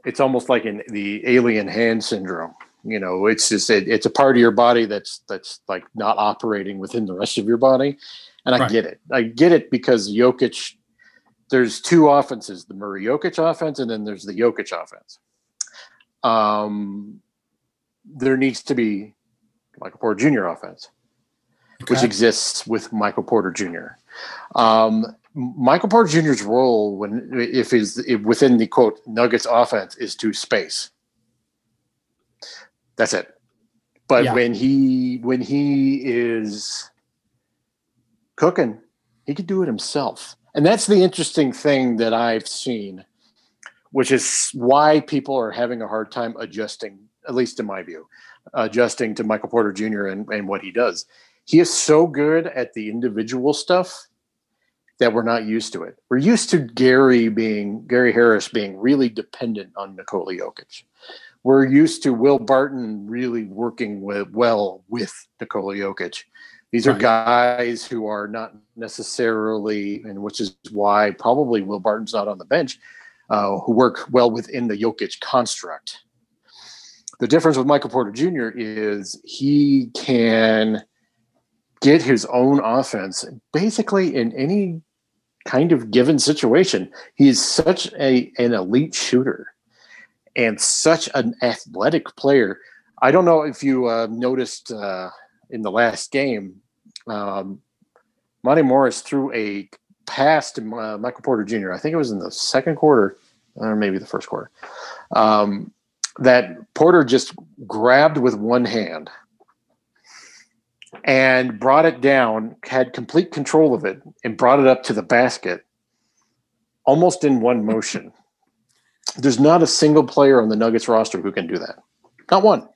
Speaker 2: it's almost like in the alien hand syndrome. You know, it's just it, it's a part of your body that's that's like not operating within the rest of your body, and I right. get it. I get it because Jokic. There's two offenses: the Murray Jokic offense, and then there's the Jokic offense. Um, there needs to be Michael Porter Jr. offense, okay. which exists with Michael Porter Jr. Um, Michael Porter Jr.'s role when if is within the quote Nuggets offense is to space. That's it. But yeah. when he when he is cooking, he could do it himself. And that's the interesting thing that I've seen, which is why people are having a hard time adjusting, at least in my view adjusting to Michael Porter Jr. and, and what he does. He is so good at the individual stuff that we're not used to it. We're used to Gary being Gary Harris being really dependent on Nikola Jokic. We're used to Will Barton really working with, well with Nikola Jokic. These are guys who are not necessarily, and which is why probably Will Barton's not on the bench, uh, who work well within the Jokic construct. The difference with Michael Porter Jr. is he can get his own offense basically in any kind of given situation. He's such a an elite shooter and such an athletic player. I don't know if you uh, noticed uh, in the last game, um, Monte Morris threw a pass to uh, Michael Porter Jr. I think it was in the second quarter, or maybe the first quarter. Um, that Porter just grabbed with one hand and brought it down, had complete control of it, and brought it up to the basket almost in one motion. There's not a single player on the Nuggets roster who can do that. Not one.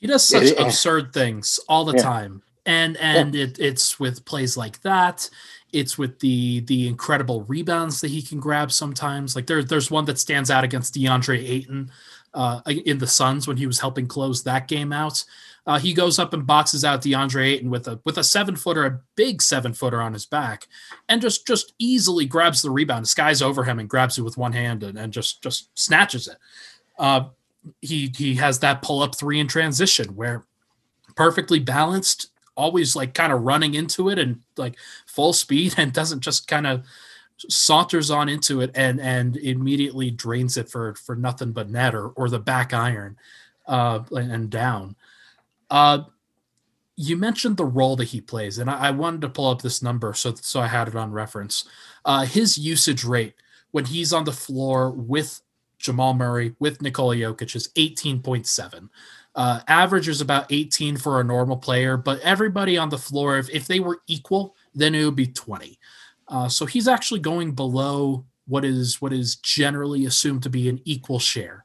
Speaker 1: He does such it, absurd things all the yeah. time. And and yeah. it, it's with plays like that. It's with the the incredible rebounds that he can grab sometimes. Like there, there's one that stands out against DeAndre Ayton uh, in the Suns when he was helping close that game out. Uh, he goes up and boxes out DeAndre Ayton with a with a seven footer, a big seven footer on his back, and just just easily grabs the rebound, skies over him, and grabs it with one hand and, and just just snatches it. Uh, he he has that pull up three in transition where perfectly balanced, always like kind of running into it and like full speed, and doesn't just kind of saunters on into it and and immediately drains it for for nothing but net or or the back iron uh and down. Uh you mentioned the role that he plays and I, I wanted to pull up this number so so i had it on reference. Uh his usage rate when he's on the floor with jamal murray with nikola jokic is 18.7 uh, average is about 18 for a normal player, but everybody on the floor, if, if they were equal, then it would be 20. Uh, so he's actually going below what is what is generally assumed to be an equal share.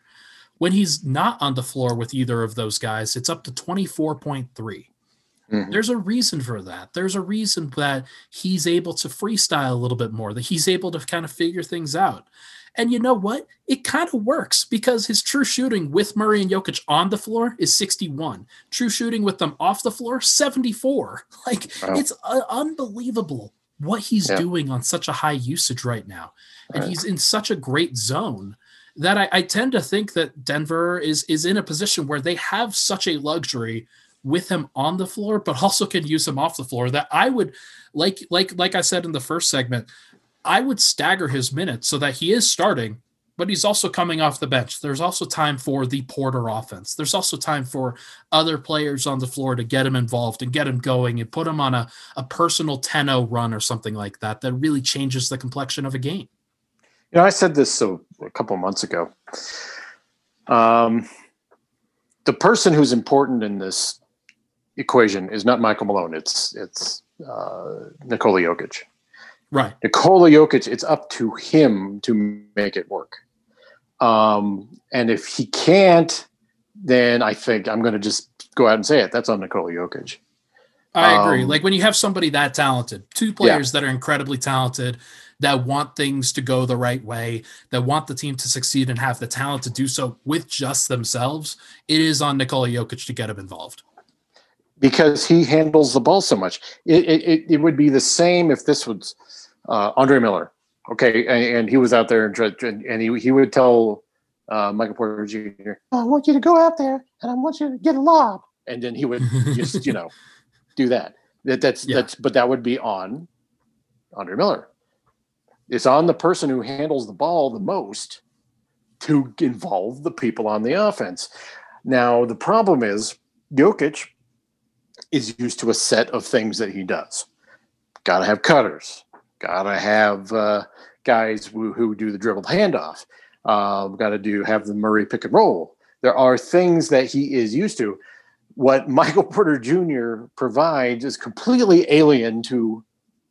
Speaker 1: When he's not on the floor with either of those guys, it's up to 24.3. Mm-hmm. There's a reason for that. There's a reason that he's able to freestyle a little bit more, that he's able to kind of figure things out. And you know what? It kind of works because his true shooting with Murray and Jokic on the floor is 61. True shooting with them off the floor, 74. Like wow. it's uh, unbelievable what he's yeah. doing on such a high usage right now. And right. he's in such a great zone that I, I, tend to think that Denver is is in a position where they have such a luxury with him on the floor, but also can use him off the floor that I would like like like I said in the first segment, I would stagger his minutes so that he is starting, but he's also coming off the bench. There's also time for the Porter offense. There's also time for other players on the floor to get him involved and get him going and put him on a, a personal 10 0 run or something like that that really changes the complexion of a game.
Speaker 2: You know, I said this so a couple months ago. Um, the person who's important in this equation is not Michael Malone. It's it's uh, Nikola Jokic.
Speaker 1: Right.
Speaker 2: Nikola Jokic. It's up to him to make it work. Um, and if he can't, then I think I'm going to just go out and say it. That's on Nikola Jokic.
Speaker 1: I agree. Um, like when you have somebody that talented, two players yeah. that are incredibly talented, that want things to go the right way, that want the team to succeed and have the talent to do so with just themselves, it is on Nikola Jokic to get him involved.
Speaker 2: Because he handles the ball so much. It, it, it would be the same if this was uh, Andre Miller Okay, and, and, he was out there and and he he would tell uh, Michael Porter Jr. I want you to go out there and I want you to get a lob, and then he would just you know do that. That that's yeah. that's but that would be on Andre Miller. It's on the person who handles the ball the most to involve the people on the offense. Now the problem is Jokic is used to a set of things that he does. Got to have cutters. Got to have uh, guys who, who do the dribbled handoff. Uh, got to do have the Murray pick and roll. There are things that he is used to. What Michael Porter Jr. provides is completely alien to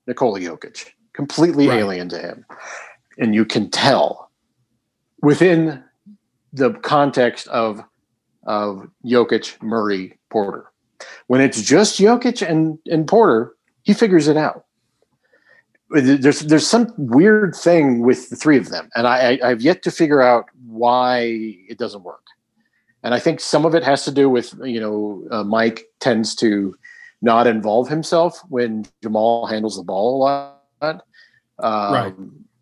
Speaker 2: Nikola Jokic, completely right. alien to him. And you can tell within the context of of Jokic, Murray, Porter. When it's just Jokic and, and Porter, he figures it out there's there's some weird thing with the three of them, and I, I have yet to figure out why it doesn't work. And I think some of it has to do with you know uh, Mike tends to not involve himself when Jamal handles the ball a lot. Um, right.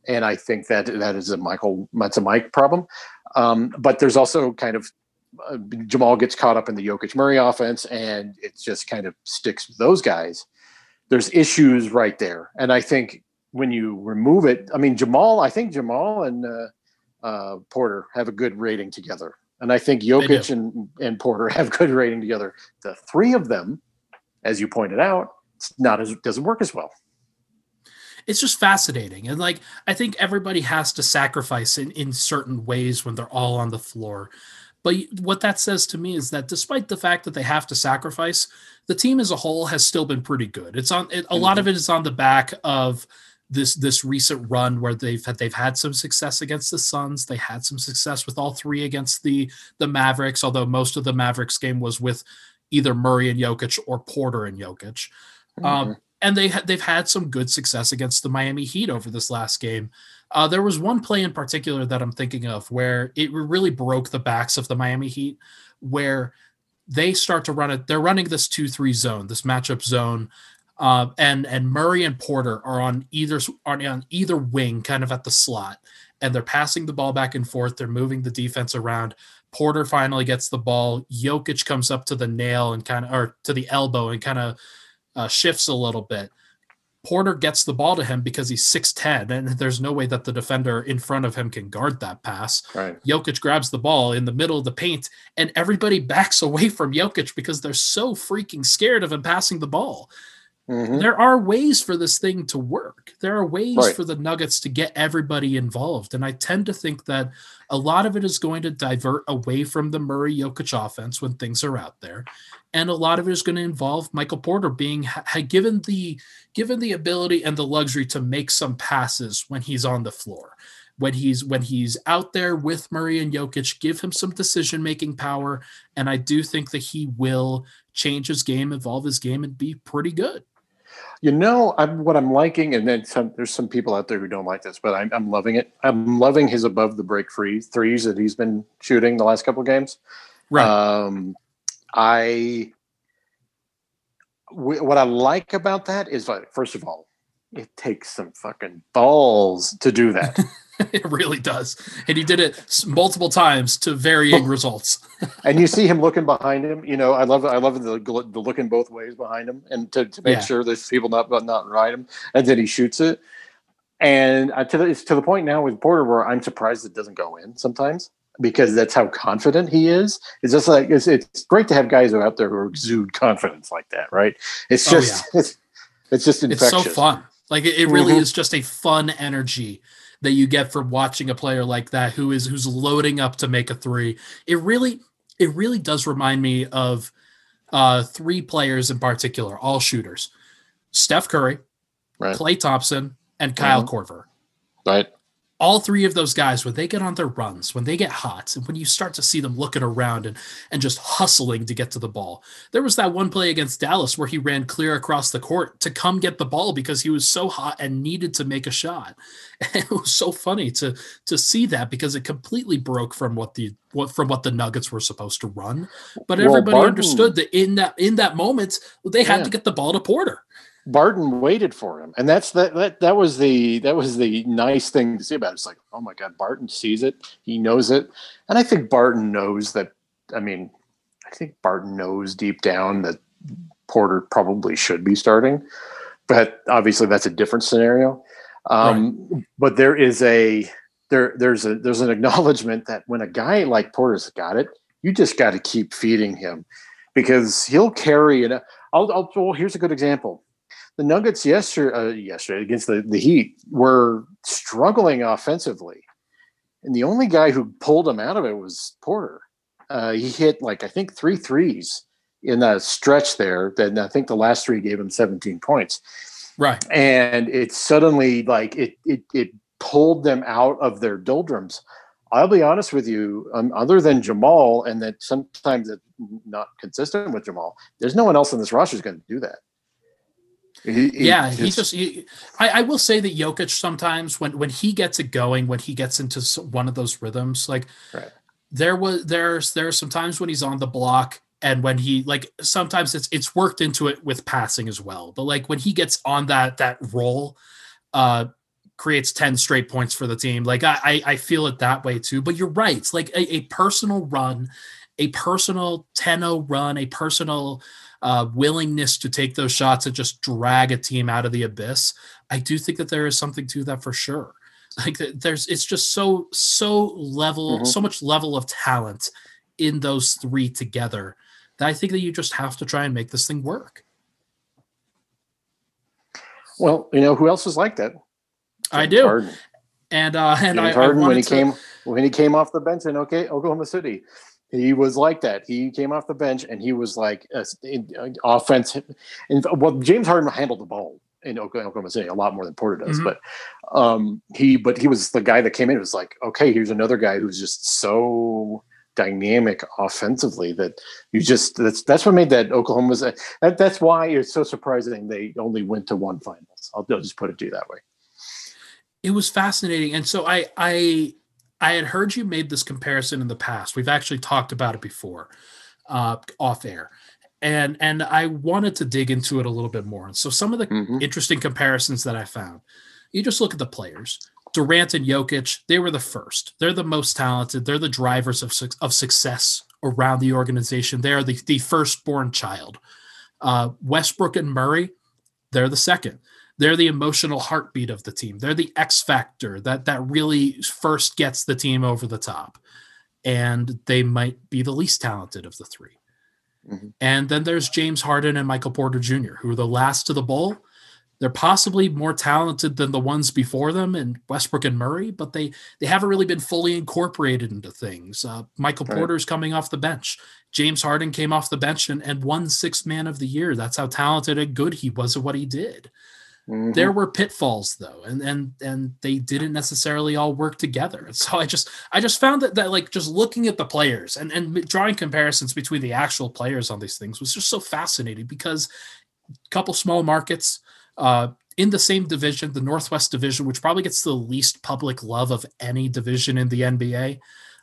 Speaker 2: And I think that that is a Michael that's a Mike problem. Um, but there's also kind of uh, Jamal gets caught up in the Jokic Murray offense, and it just kind of sticks with those guys there's issues right there. And I think when you remove it, I mean Jamal, I think Jamal and uh, uh, Porter have a good rating together, and I think Jokic and, and Porter have good rating together. The three of them, as you pointed out, it's not as doesn't work as well.
Speaker 1: It's just fascinating, and like I think everybody has to sacrifice in in certain ways when they're all on the floor. But what that says to me is that despite the fact that they have to sacrifice, the team as a whole has still been pretty good. It's on it, a lot of it is on the back of this this recent run where they've had they've had some success against the Suns. They had some success with all three against the the Mavericks, although most of the Mavericks game was with either Murray and Jokic or Porter and Jokic. Um, mm-hmm. Um, and they they've had some good success against the Miami Heat over this last game. Uh, there was one play in particular that I'm thinking of where it really broke the backs of the Miami Heat, where they start to run it. They're running this two-three zone, this matchup zone, uh, and and Murray and Porter are on either on either wing, kind of at the slot, and they're passing the ball back and forth. They're moving the defense around. Porter finally gets the ball. Jokic comes up to the nail and kind of or to the elbow and kind of uh, shifts a little bit. Porter gets the ball to him because he's 6'10, and there's no way that the defender in front of him can guard that pass.
Speaker 2: Right.
Speaker 1: Jokic grabs the ball in the middle of the paint, and everybody backs away from Jokic because they're so freaking scared of him passing the ball. Mm-hmm. There are ways for this thing to work. There are ways right. for the Nuggets to get everybody involved. And I tend to think that a lot of it is going to divert away from the Murray Jokic offense when things are out there and a lot of it is going to involve Michael Porter being given the given the ability and the luxury to make some passes when he's on the floor. When he's when he's out there with Murray and Jokic, give him some decision making power, and I do think that he will change his game, evolve his game, and be pretty good.
Speaker 2: You know, I'm, what I'm liking, and then some, there's some people out there who don't like this, but I'm, I'm loving it. I'm loving his above the break free threes that he's been shooting the last couple games. Right. Um, I what I like about that is like first of all, it takes some fucking balls to do that.
Speaker 1: it really does, and he did it multiple times to varying results.
Speaker 2: and you see him looking behind him. You know, I love I love the, the looking both ways behind him, and to, to make yeah. sure there's people not but not right him, and then he shoots it. And to the, it's to the point now with Porter where I'm surprised it doesn't go in sometimes because that's how confident he is. It's just like it's, it's great to have guys who are out there who exude confidence like that, right? It's just oh, yeah. it's, it's just infectious.
Speaker 1: It's so fun. Like it, it really mm-hmm. is just a fun energy that you get from watching a player like that who is who's loading up to make a three. It really it really does remind me of uh, three players in particular, all shooters: Steph Curry, right. Klay Thompson, and Kyle mm-hmm. Korver.
Speaker 2: Right
Speaker 1: all three of those guys, when they get on their runs, when they get hot, and when you start to see them looking around and, and just hustling to get to the ball. There was that one play against Dallas where he ran clear across the court to come get the ball because he was so hot and needed to make a shot. And it was so funny to to see that because it completely broke from what the what from what the Nuggets were supposed to run. But well, everybody Barton, understood that in that in that moment they had yeah. to get the ball to Porter.
Speaker 2: Barton waited for him, and that's that, that that was the that was the nice thing to see about it. It's like, oh my God, Barton sees it, he knows it, and I think Barton knows that. I mean, I think Barton knows deep down that Porter probably should be starting, but obviously that's a different scenario. Um, right. But there is a there there's a there's an acknowledgement that when a guy like Porter's got it, you just got to keep feeding him because he'll carry it. I'll, I'll well, here's a good example the Nuggets yesterday, uh, yesterday against the, the Heat were struggling offensively. And the only guy who pulled them out of it was Porter. Uh, he hit like, I think, three threes in that stretch there. Then I think the last three gave him 17 points.
Speaker 1: Right.
Speaker 2: And it suddenly, like, it, it, it pulled them out of their doldrums. I'll be honest with you, um, other than Jamal, and that sometimes it's not consistent with Jamal, there's no one else in this roster who's going to do that.
Speaker 1: He, he yeah, he just. He, I, I will say that Jokic sometimes when when he gets it going, when he gets into one of those rhythms, like right. there was there's there are some times when he's on the block and when he like sometimes it's it's worked into it with passing as well. But like when he gets on that that roll, uh, creates 10 straight points for the team. Like I, I feel it that way too. But you're right. It's like a, a personal run, a personal 10-0 run, a personal uh, willingness to take those shots and just drag a team out of the abyss. I do think that there is something to that for sure. Like there's, it's just so so level, mm-hmm. so much level of talent in those three together that I think that you just have to try and make this thing work.
Speaker 2: Well, you know who else is like that? James
Speaker 1: I do. Harden. And uh, and
Speaker 2: James
Speaker 1: I,
Speaker 2: Harden
Speaker 1: I
Speaker 2: when he
Speaker 1: to...
Speaker 2: came when he came off the bench in okay Oklahoma City, He was like that. He came off the bench and he was like uh, offense. And well, James Harden handled the ball in Oklahoma City a lot more than Porter does. Mm-hmm. But um, he, but he was the guy that came in. It was like, okay, here's another guy who's just so dynamic offensively that you just that's that's what made that Oklahoma's that, that's why it's so surprising they only went to one finals. I'll, I'll just put it to you that way.
Speaker 1: It was fascinating, and so I I I had heard you made this comparison in the past. We've actually talked about it before, uh, off air, and and I wanted to dig into it a little bit more. And so some of the mm-hmm. interesting comparisons that I found, you just look at the players. Durant and Jokic, they were the first. They're the most talented. They're the drivers of, of success around the organization. They are the, the firstborn child. Uh, Westbrook and Murray, they're the second. They're the emotional heartbeat of the team. They're the X factor that that really first gets the team over the top. And they might be the least talented of the 3 mm-hmm. And then there's James Harden and Michael Porter Jr., who are the last to the bowl they're possibly more talented than the ones before them and Westbrook and Murray, but they they haven't really been fully incorporated into things. Uh, Michael right. Porter's coming off the bench. James Harden came off the bench and, and won sixth man of the year. That's how talented and good he was at what he did. Mm-hmm. There were pitfalls though, and and and they didn't necessarily all work together. And so I just I just found that that like just looking at the players and and drawing comparisons between the actual players on these things was just so fascinating because a couple small markets uh, in the same division, the Northwest Division, which probably gets the least public love of any division in the NBA.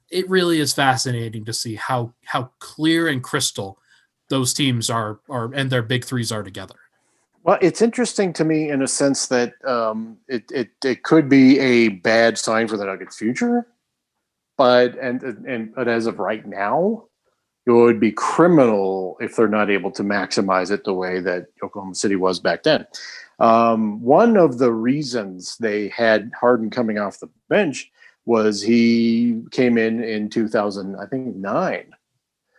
Speaker 1: It really is fascinating to see how how clear and crystal those teams are are and their big threes are together.
Speaker 2: Well, it's interesting to me in a sense that um, it, it it could be a bad sign for the Nuggets' future, but and and but as of right now, it would be criminal if they're not able to maximize it the way that Oklahoma City was back then. Um, one of the reasons they had Harden coming off the bench was he came in in 2000, I think 9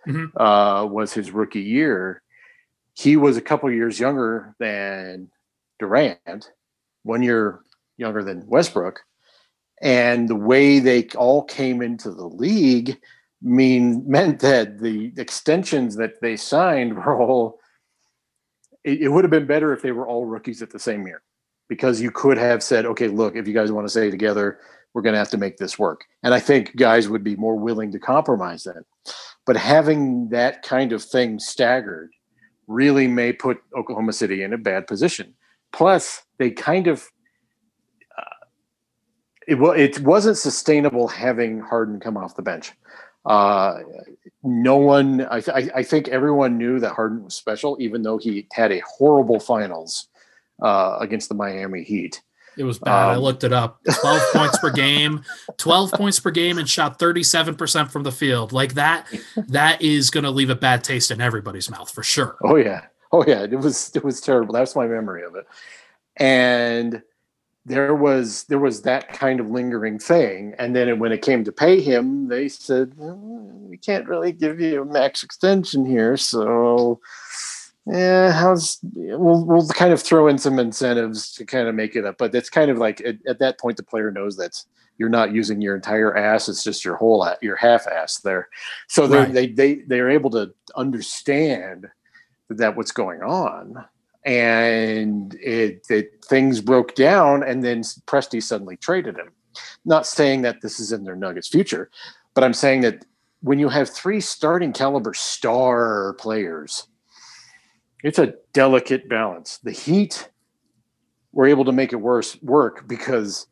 Speaker 2: mm-hmm. uh, was his rookie year. He was a couple years younger than Durant, one year younger than Westbrook, and the way they all came into the league mean meant that the extensions that they signed were all it, it would have been better if they were all rookies at the same year because you could have said, okay, look, if you guys want to stay together, we're going to have to make this work. And I think guys would be more willing to compromise that. But having that kind of thing staggered really may put Oklahoma City in a bad position. Plus, they kind of uh, it, well, it wasn't sustainable having Harden come off the bench. Uh, no one, I, I, think everyone knew that Harden was special, even though he had a horrible finals uh, against the Miami Heat.
Speaker 1: It was bad. Um, I looked it up. 12 points per game, 12 points per game, and shot 37% from the field. Like that, that is going to leave a bad taste in everybody's mouth for sure.
Speaker 2: Oh, yeah. Oh, yeah. It was, it was terrible. That's my memory of it. And there was there was that kind of lingering thing and then when it came to pay him they said well, we can't really give you a max extension here so yeah how's we'll, we'll kind of throw in some incentives to kind of make it up but it's kind of like at, at that point the player knows that you're not using your entire ass it's just your whole your half ass there so right. they they they're able to understand that what's going on and it, it, things broke down and then Presti suddenly traded him. Not saying that this is in their Nuggets future, but I'm saying that when you have three starting caliber star players, it's a delicate balance. The Heat were able to make it worse work because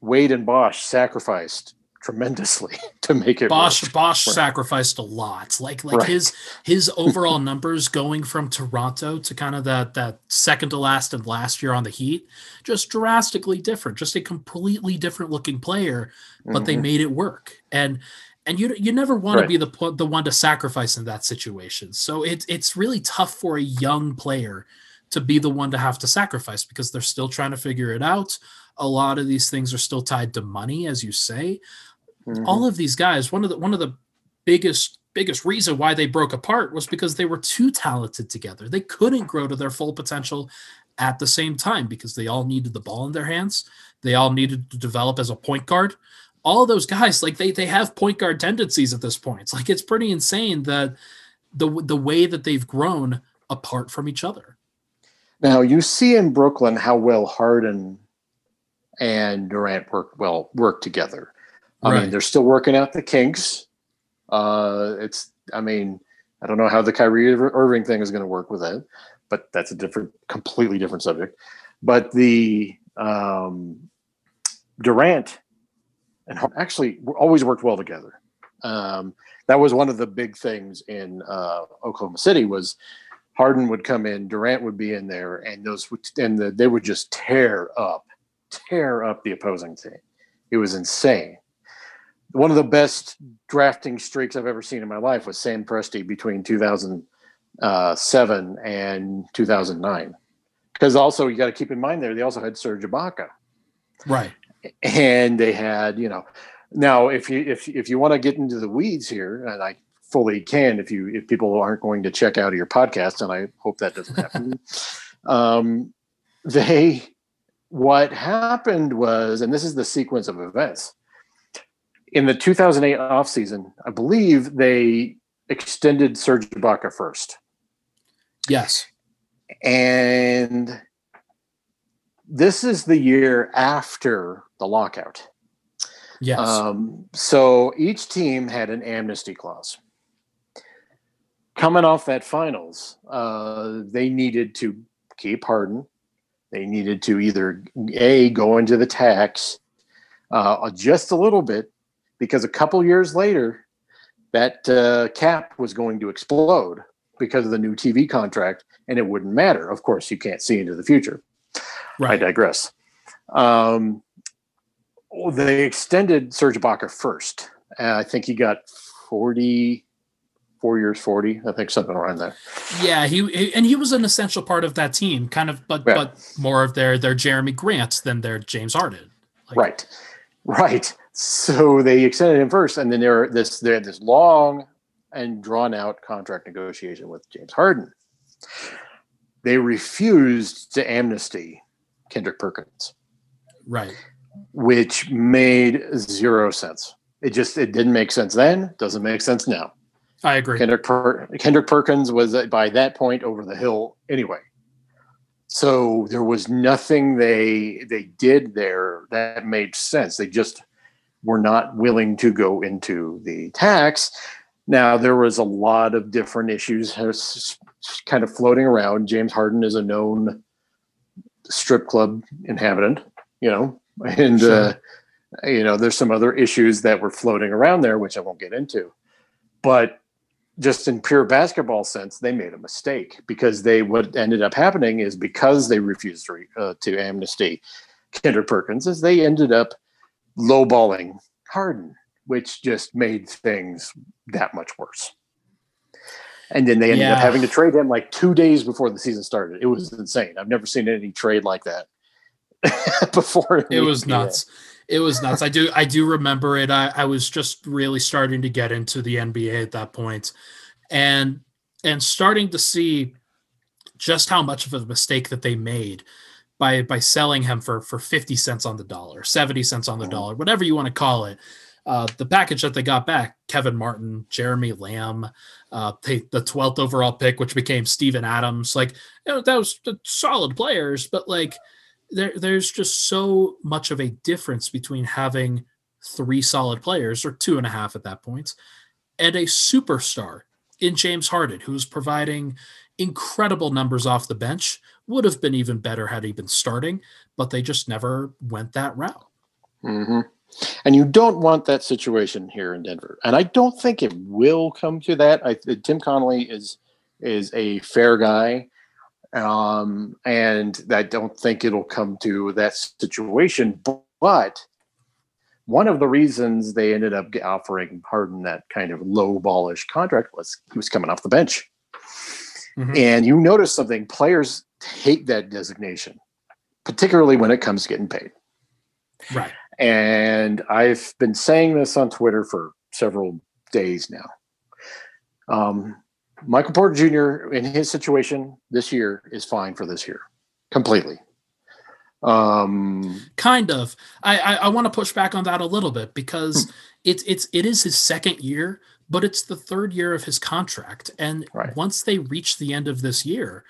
Speaker 2: Wade and Bosh sacrificed tremendously to make it
Speaker 1: Bosh work. Bosh right. sacrificed a lot. Like like right. his his overall numbers going from Toronto to kind of that that second to last and last year on the Heat just drastically different. Just a completely different looking player, but mm-hmm. they made it work. And and you you never want right. to be the the one to sacrifice in that situation. So it's it's really tough for a young player to be the one to have to sacrifice because they're still trying to figure it out. A lot of these things are still tied to money, as you say. Mm-hmm. All of these guys, one of the one of the biggest biggest reason why they broke apart was because they were too talented together. They couldn't grow to their full potential at the same time because they all needed the ball in their hands. They all needed to develop as a point guard. All those guys like they they have point guard tendencies at this point. It's like it's pretty insane that the the way that they've grown apart from each other.
Speaker 2: Now you see in Brooklyn how well Harden and Durant work well work together. I
Speaker 1: Right.
Speaker 2: mean, they're still working out the kinks. Uh, it's I mean, I don't know how the Kyrie Ir- Irving thing is going to work with it, but that's a different, completely different subject. But the um, Durant and actually always worked well together. Um, that was one of the big things in uh, Oklahoma City was Harden would come in, Durant would be in there, and those would, and the, they would just tear up, tear up the opposing team. It was insane. One of the best drafting streaks I've ever seen in my life was Sam Presti between 2007 and 2009. Because also you got to keep in mind there they also had Serge Ibaka
Speaker 1: Right.
Speaker 2: And they had you know now if you if if you want to get into the weeds here and i fully can if you if people aren't going to check out your podcast and i hope that doesn't happen um they what happened was and this is the sequence of events in the 2008 offseason i believe they extended serge ibaka first
Speaker 1: Yes.
Speaker 2: and this is the year after the lockout
Speaker 1: Yes.
Speaker 2: um, so each team had an amnesty clause. Coming off that finals, uh, they needed to keep Harden. They needed to either a go into the tax uh, just a little bit because a couple years later, that uh, cap was going to explode because of the new TV contract, and it wouldn't matter. Of course, you can't see into the future. I digress. Um, well, they extended Serge Ibaka first. Uh, I think he got 40, four years, 40, I think something around there.
Speaker 1: Yeah, he, and he was an essential part of that team, kind of, but
Speaker 2: Yeah.
Speaker 1: but more of their their Jerami Grant than their James Harden. Like-
Speaker 2: right. Right. So they extended him first. And then there this they had this long and drawn out contract negotiation with James Harden. They refused to amnesty Kendrick Perkins.
Speaker 1: Right.
Speaker 2: Which made zero sense. It just it didn't make sense then. Doesn't make sense now.
Speaker 1: I agree.
Speaker 2: Kendrick per- Kendrick Perkins was uh, by that point over the hill anyway. So there was nothing they they did there that made sense. They just were not willing to go into the tax. Now there was a lot of different issues kind of floating around. James Harden is a known strip club inhabitant, you know, and
Speaker 1: Sure.
Speaker 2: uh, you know there's some other issues that were floating around there, which I won't get into. But just in pure basketball sense, they made a mistake because they what ended up happening is because they refused to, re- uh, to amnesty Kendrick Perkins, is they ended up lowballing Harden, which just made things that much worse. And then they ended
Speaker 1: Yeah.
Speaker 2: up having to trade him like two days before the season started. It was insane. I've never seen any trade like that before.
Speaker 1: It was nuts. It was nuts. I do I do remember it. I, I was just really starting to get into the NBA at that point, and and starting to see just how much of a mistake that they made by by selling him for for 50 cents on the dollar, 70 cents on the
Speaker 2: Mhm.
Speaker 1: dollar, whatever you want to call it. Uh, the package that they got back, Kevin Martin, Jeremy Lamb, uh, they, the 12th overall pick, which became Steven Adams. Like, you know, that was solid players, but like, there, there's just so much of a difference between having three solid players, or two and a half at that point, and a superstar in James Harden, who's providing incredible numbers off the bench. Would have been even better had he been starting, but they just never went that route.
Speaker 2: hmm And you don't want that situation here in Denver. And I don't think it will come to that. I, Tim Connolly is is a fair guy, um, and I don't think it'll come to that situation. But one of the reasons they ended up offering Harden that kind of low ballish contract was he was coming off the bench.
Speaker 1: Mhm.
Speaker 2: And you notice something: players hate that designation, particularly when it comes to getting paid.
Speaker 1: Right.
Speaker 2: And I've been saying this on Twitter for several days now. Um, Michael Porter Jr. in his situation this year is fine for this year, completely. Um,
Speaker 1: kind of. I I, I want to push back on that a little bit because hmm. it's it's it is his second year, but it's the third year of his contract, and right. once they reach the end of this year,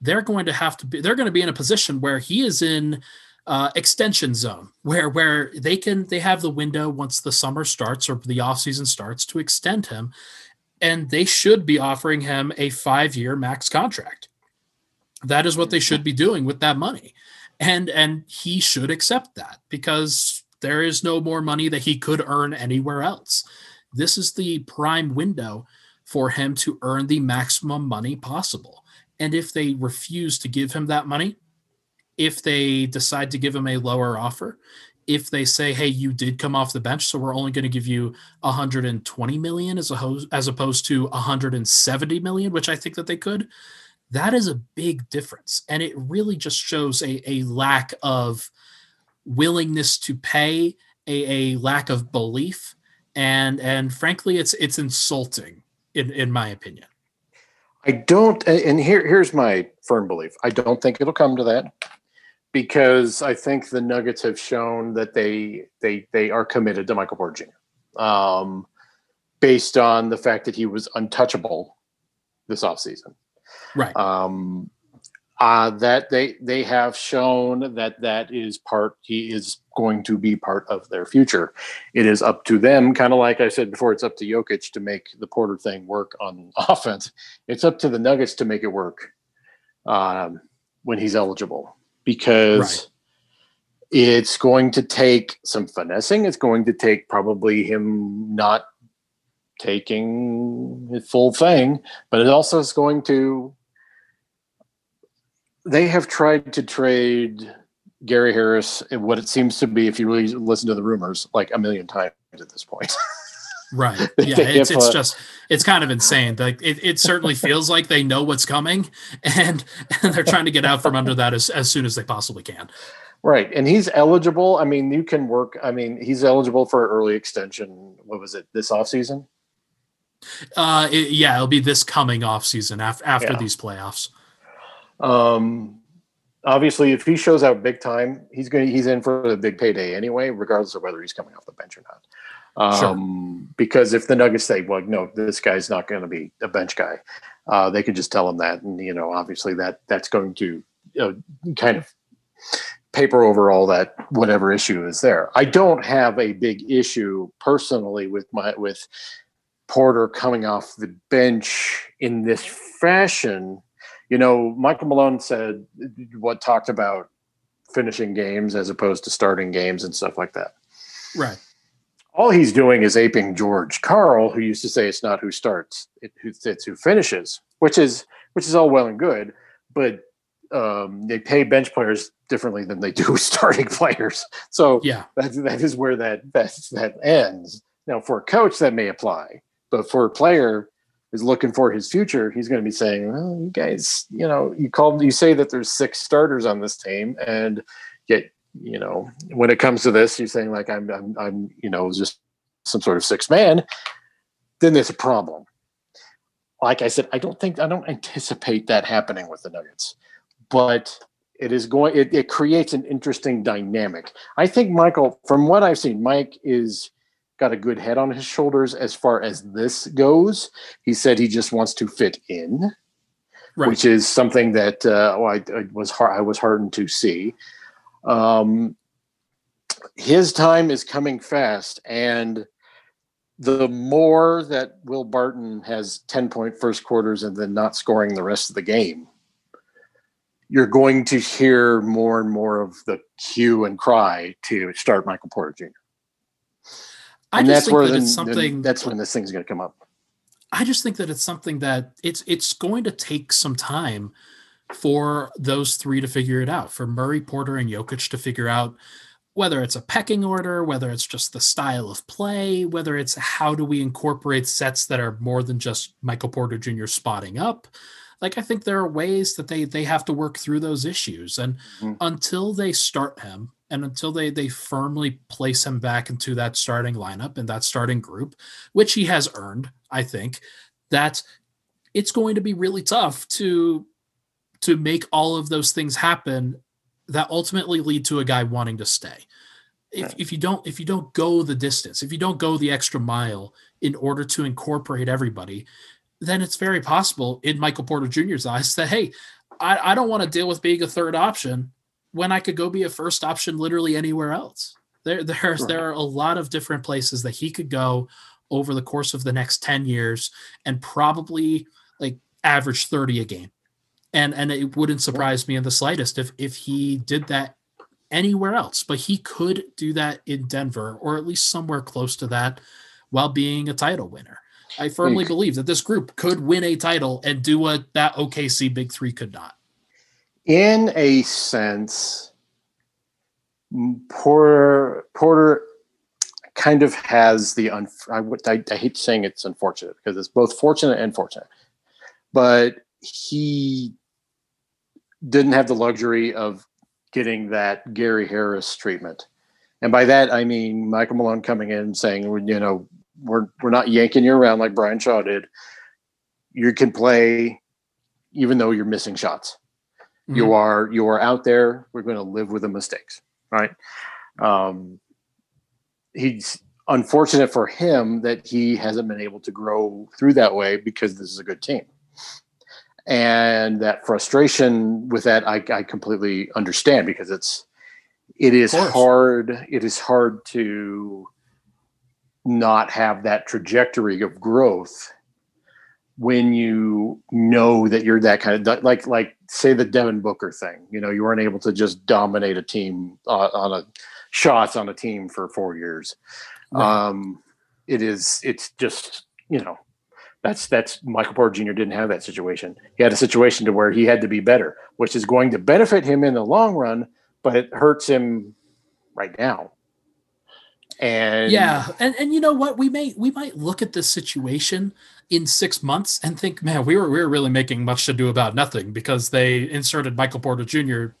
Speaker 1: they're going to have to be they're going to be in a position where he is in uh, extension zone where where they can they have the window once the summer starts or the off season starts to extend him and they should be offering him a five year max contract. That is what they should be doing with that money. And and he should accept that because there is no more money that he could earn anywhere else. This is the prime window for him to earn the maximum money possible. And if they refuse to give him that money if they decide to give him a lower offer, if they say, "Hey, you did come off the bench, so we're only going to give you 120 million as a ho- as opposed to 170 million," which I think that they could, that is a big difference, and it really just shows a a lack of willingness to pay, a, a lack of belief, and and frankly, it's it's insulting in in my opinion.
Speaker 2: I don't, and here here's my firm belief. I don't think it'll come to that because I think the Nuggets have shown that they they they are committed to Michael Porter Jr. Um, based on the fact that he was untouchable this offseason.
Speaker 1: Right.
Speaker 2: Um, uh, that they they have shown that that is part he is going to be part of their future. It is up to them, kind of like I said before, it's up to Jokic to make the Porter thing work on offense. It's up to the Nuggets to make it work um, when he's eligible because right. it's going to take some finessing. It's going to take probably him not taking the full thing, but it also is going to. They have tried to trade Gary Harris, what it seems to be, if you really listen to the rumors, like a million times at this point.
Speaker 1: Right. Yeah. It's, it's just, it's kind of insane. Like it, it certainly feels like they know what's coming and, and they're trying to get out from under that as, as soon as they possibly can.
Speaker 2: Right. And he's eligible. I mean, you can work. I mean, he's eligible for early extension. What was it this off season?
Speaker 1: Uh, it, yeah, it'll be this coming off season after, after yeah. these playoffs.
Speaker 2: Um, obviously if he shows out big time, he's going to, he's in for the big payday anyway, regardless of whether he's coming off the bench or not. Um, sure. Because if the Nuggets say, well, no, this guy's not going to be a bench guy, uh, they could just tell him that. And, you know, obviously that that's going to know, kind of paper over all that whatever issue is there. I don't have a big issue personally with my with Porter coming off the bench in this fashion. You know, Michael Malone said what talked about finishing games as opposed to starting games and stuff like that.
Speaker 1: Right
Speaker 2: all he's doing is aping George Karl, who used to say it's not who starts, it, it's who finishes, which is which is all well and good, but um, they pay bench players differently than they do starting players. So
Speaker 1: yeah,
Speaker 2: that that is where that that that ends. Now, for a coach, that may apply, but for a player is looking for his future, he's going to be saying, "Well, you guys, you know, you called, you say that there's six starters on this team, and yet you know, when it comes to this, you're saying like I'm, I'm, I'm, you know, just some sort of six man, then there's a problem. Like I said, I don't think I don't anticipate that happening with the Nuggets, but it is going. It, it creates an interesting dynamic. I think Michael, from what I've seen, Mike is got a good head on his shoulders as far as this goes. He said he just wants to fit in, right. which is something that uh, well, I, I was hard, I was heartened to see. Um, his time is coming fast, and the more that Will Barton has 10 point first quarters and then not scoring the rest of the game, you're going to hear more and more of the cue and cry to start Michael Porter Jr.
Speaker 1: I and that's where that then, something
Speaker 2: that's when this thing's going to come up.
Speaker 1: I just think that it's something that it's it's going to take some time for those three to figure it out, for Murray, Porter, and Jokic to figure out whether it's a pecking order, whether it's just the style of play, whether it's how do we incorporate sets that are more than just Michael Porter Jr. spotting up. Like I think there are ways that they they have to work through those issues, and mm-hmm. until they start him, and until they they firmly place him back into that starting lineup and that starting group, which he has earned, I think that it's going to be really tough to to make all of those things happen that ultimately lead to a guy wanting to stay. If, if you don't if you don't go the distance, if you don't go the extra mile in order to incorporate everybody, then it's very possible in Michael Porter Jr.'s eyes that hey, I, I don't want to deal with being a third option when I could go be a first option literally anywhere else. There there's right. there are a lot of different places that he could go over the course of the next 10 years and probably like average 30 a game. And and it wouldn't surprise me in the slightest if if he did that anywhere else, but he could do that in Denver or at least somewhere close to that while being a title winner. I firmly hmm. believe that this group could win a title and do what that OKC Big Three could not.
Speaker 2: In a sense, Porter Porter kind of has the un, I, I, I hate saying it's unfortunate because it's both fortunate and fortunate, but he didn't have the luxury of getting that Gary Harris treatment. And by that I mean Michael Malone coming in saying, you know, we're we're not yanking you around like Brian Shaw did. You can play even though you're missing shots. Mm-hmm. You are you are out there. We're going to live with the mistakes, right? Um, he's unfortunate for him that he hasn't been able to grow through that way because this is a good team. And that frustration with that, I, I completely understand because it's it is hard. It is hard to not have that trajectory of growth when you know that you're that kind of like like say the Devin Booker thing. You know, you weren't able to just dominate a team uh, on a shots on a team for four years. Right. Um, it is it's just you know that's that's Michael Porter Jr. didn't have that situation. He had a situation to where he had to be better, which is going to benefit him in the long run, but it hurts him right now. And
Speaker 1: yeah, and and you know what? We may we might look at this situation in six months and think, man, we were we were really making much to do about nothing because they inserted Michael Porter Jr.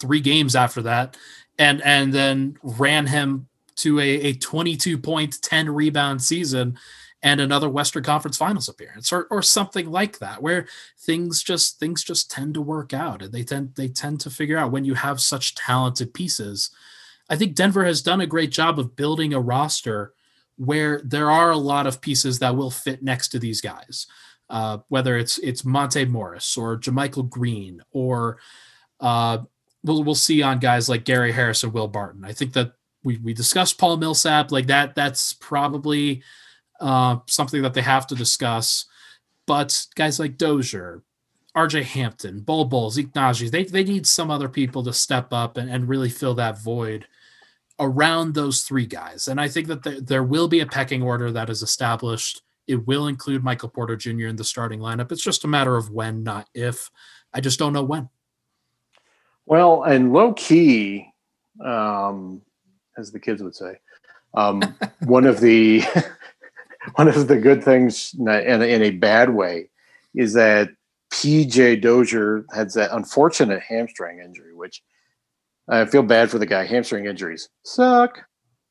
Speaker 1: three games after that, and and then ran him to a, a 22 point 10 rebound season and another Western Conference Finals appearance or or something like that where things just things just tend to work out and they tend they tend to figure out when you have such talented pieces I think Denver has done a great job of building a roster where there are a lot of pieces that will fit next to these guys. Uh, whether it's it's Monte Morris or JaMychal Green or uh, we'll we'll see on guys like Gary Harris and Will Barton. I think that we we discussed Paul Millsap like that. That's probably uh, something that they have to discuss. But guys like Dozier, RJ Hampton, Bol Bol, Zeke Nnaji, they, they need some other people to step up and, and really fill that void around those three guys. And I think that there, there will be a pecking order that is established. It will include Michael Porter Jr. in the starting lineup. It's just a matter of when, not if. I just don't know when.
Speaker 2: Well, and low key, um, as the kids would say, um, one of the one of the good things in a, in a bad way is that PJ Dozier has that unfortunate hamstring injury, which I feel bad for the guy. Hamstring injuries suck.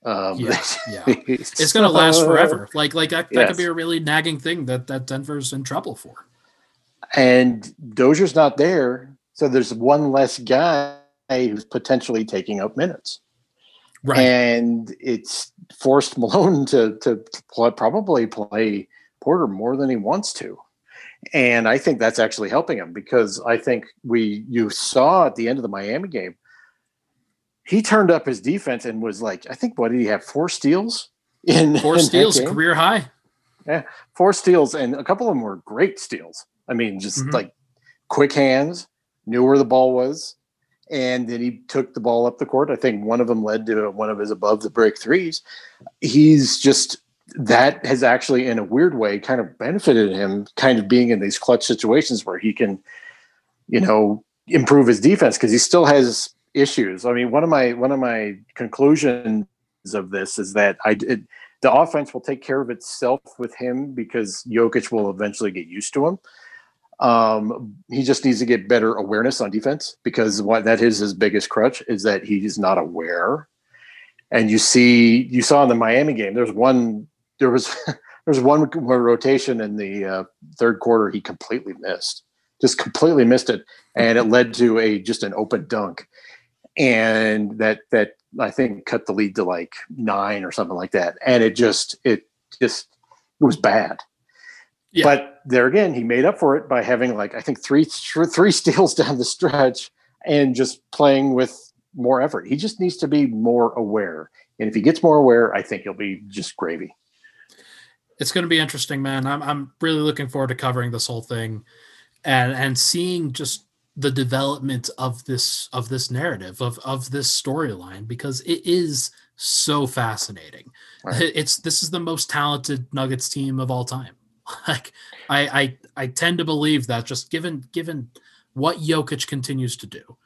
Speaker 1: Um, yeah, yeah. it's going to last forever. Like, like that, that yes. could be a really nagging thing that that Denver's in trouble for.
Speaker 2: And Dozier's not there, so there's one less guy who's potentially taking up minutes. Right. And it's forced Malone to to play, probably play Porter more than he wants to. And I think that's actually helping him because I think we you saw at the end of the Miami game he turned up his defense and was like, I think what did he have? Four steals
Speaker 1: in four in steals, career high.
Speaker 2: Yeah, four steals, and a couple of them were great steals. I mean, just mm-hmm. like quick hands, knew where the ball was, and then he took the ball up the court. I think one of them led to one of his above the break threes. He's just that has actually, in a weird way, kind of benefited him, kind of being in these clutch situations where he can, you know, improve his defense because he still has issues. I mean, one of my one of my conclusions of this is that I did the offense will take care of itself with him because Jokic will eventually get used to him. Um, he just needs to get better awareness on defense because what that is his biggest crutch is that he's not aware. And you see, you saw in the Miami game, there's one, there was, there's one rotation in the uh, third quarter he completely missed, just completely missed it, and it led to a just an open dunk and that that I think cut the lead to like nine or something like that. And it just it just it was bad. Yeah. But there again, he made up for it by having like I think three three steals down the stretch and just playing with more effort. He just needs to be more aware. And if he gets more aware, I think he'll be just gravy.
Speaker 1: It's going to be interesting, man. I'm I'm really looking forward to covering this whole thing and and seeing just the development of this of this narrative of of this storyline because it is so fascinating. Right. It's this is the most talented Nuggets team of all time. Like I I I tend to believe that just given given what Jokic continues to do,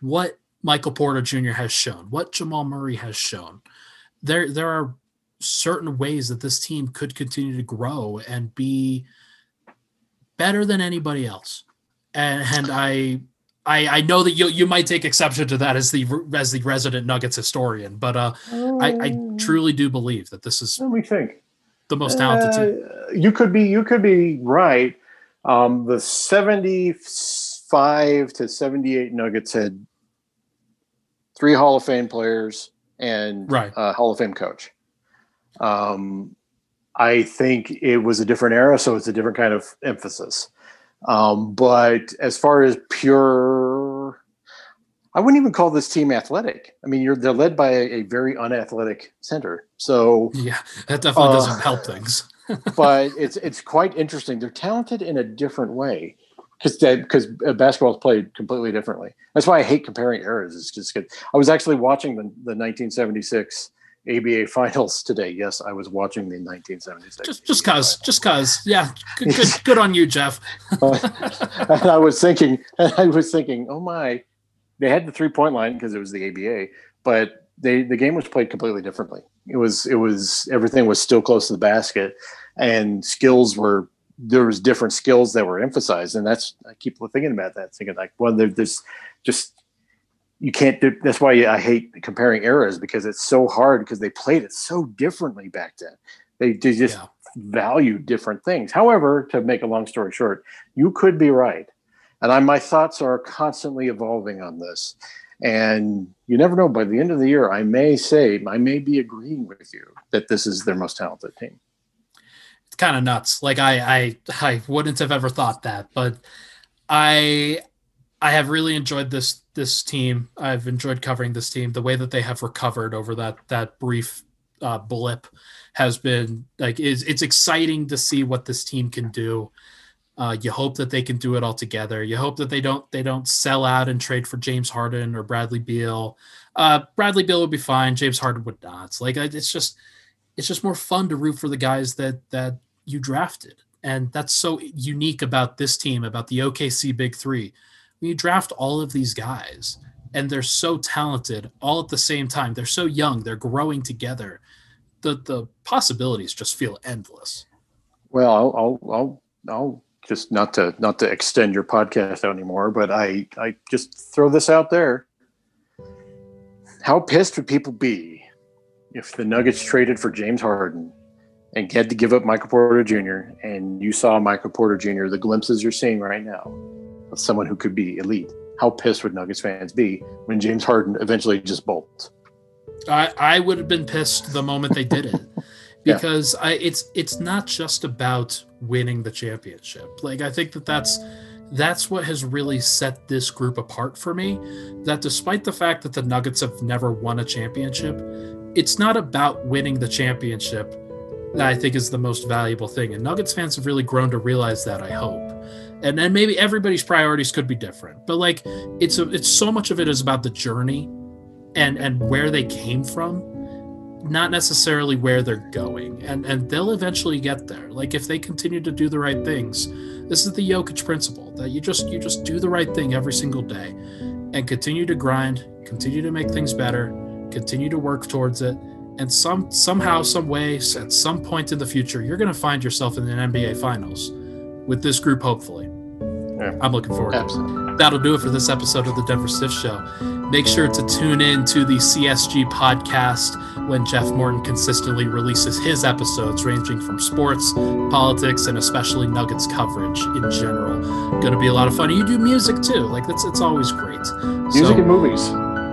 Speaker 1: what Michael Porter Jr. has shown, what Jamal Murray has shown, there there are certain ways that this team could continue to grow and be better than anybody else and, and I, I I know that you you might take exception to that as the as the resident Nuggets historian, but uh, I, I oh. truly do believe that this is.
Speaker 2: What do we think?
Speaker 1: The most talented uh,
Speaker 2: team. You could be you could be right. Um, the seventy-five to seventy-eight Nuggets had three Hall of Fame players and
Speaker 1: right.
Speaker 2: a Hall of Fame coach. Um, I think it was a different era, so it's a different kind of emphasis. Um, but as far as pure, I wouldn't even call this team athletic. I mean, you're they're led by a, a very unathletic center. So
Speaker 1: yeah, that definitely uh, doesn't help things.
Speaker 2: but it's it's quite interesting. They're talented in a different way because because basketball is played completely differently. That's why I hate comparing eras. It's just good. I was actually watching the, the 1976 ABA finals today. Yes, I was watching the 1976.
Speaker 1: Just, just cause, just cause. Yeah, good, good, good on you, Jeff.
Speaker 2: and I was thinking, I was thinking, oh my, they had the three point line because it was the ABA, but they the game was played completely differently. It was it was everything was still close to the basket, and skills were there was different skills that were emphasized, and that's I keep thinking about that, thinking like, well, there's just you can't do that's why i hate comparing eras because it's so hard because they played it so differently back then they, they just yeah. value different things however to make a long story short you could be right and I, my thoughts are constantly evolving on this and you never know by the end of the year i may say i may be agreeing with you that this is their most talented team
Speaker 1: it's kind of nuts like i i i wouldn't have ever thought that but i I have really enjoyed this this team. I've enjoyed covering this team. The way that they have recovered over that that brief uh, blip has been like is it's exciting to see what this team can do. Uh, you hope that they can do it all together. You hope that they don't they don't sell out and trade for James Harden or Bradley Beal. Uh, Bradley Beal would be fine. James Harden would not. Like it's just it's just more fun to root for the guys that that you drafted, and that's so unique about this team, about the OKC Big Three when you draft all of these guys and they're so talented all at the same time, they're so young, they're growing together. The the possibilities just feel endless.
Speaker 2: Well, I'll I'll I'll, I'll just not to not to extend your podcast out anymore, but I I just throw this out there. How pissed would people be if the Nuggets traded for James Harden and had to give up Michael Porter Jr. and you saw Michael Porter Jr. the glimpses you're seeing right now of someone who could be elite. How pissed would Nuggets fans be when James Harden eventually just bolts?
Speaker 1: I, I would have been pissed the moment they did it because yeah. I, it's it's not just about winning the championship. Like I think that that's that's what has really set this group apart for me. That despite the fact that the Nuggets have never won a championship, it's not about winning the championship that I think is the most valuable thing. And Nuggets fans have really grown to realize that. I hope and then maybe everybody's priorities could be different but like it's a, it's so much of it is about the journey and and where they came from not necessarily where they're going and and they'll eventually get there like if they continue to do the right things this is the Jokic principle that you just you just do the right thing every single day and continue to grind continue to make things better continue to work towards it and some somehow some way at some point in the future you're going to find yourself in an NBA finals with this group, hopefully. Yeah. I'm looking forward Absolutely. to it. That'll do it for this episode of the Denver Stiff Show. Make sure to tune in to the CSG podcast when Jeff Morton consistently releases his episodes, ranging from sports, politics, and especially Nuggets coverage in general. Going to be a lot of fun. You do music too, like that's it's always great.
Speaker 2: Music so, and movies.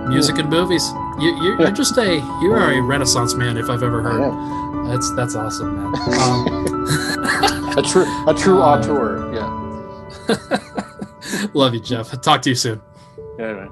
Speaker 1: music and movies. You, you're, you're just a you are a renaissance man if I've ever heard. That's that's awesome, man. Um,
Speaker 2: a true a true
Speaker 1: Uh,
Speaker 2: auteur. Yeah.
Speaker 1: love you, Jeff. Talk to you soon.
Speaker 2: Anyway.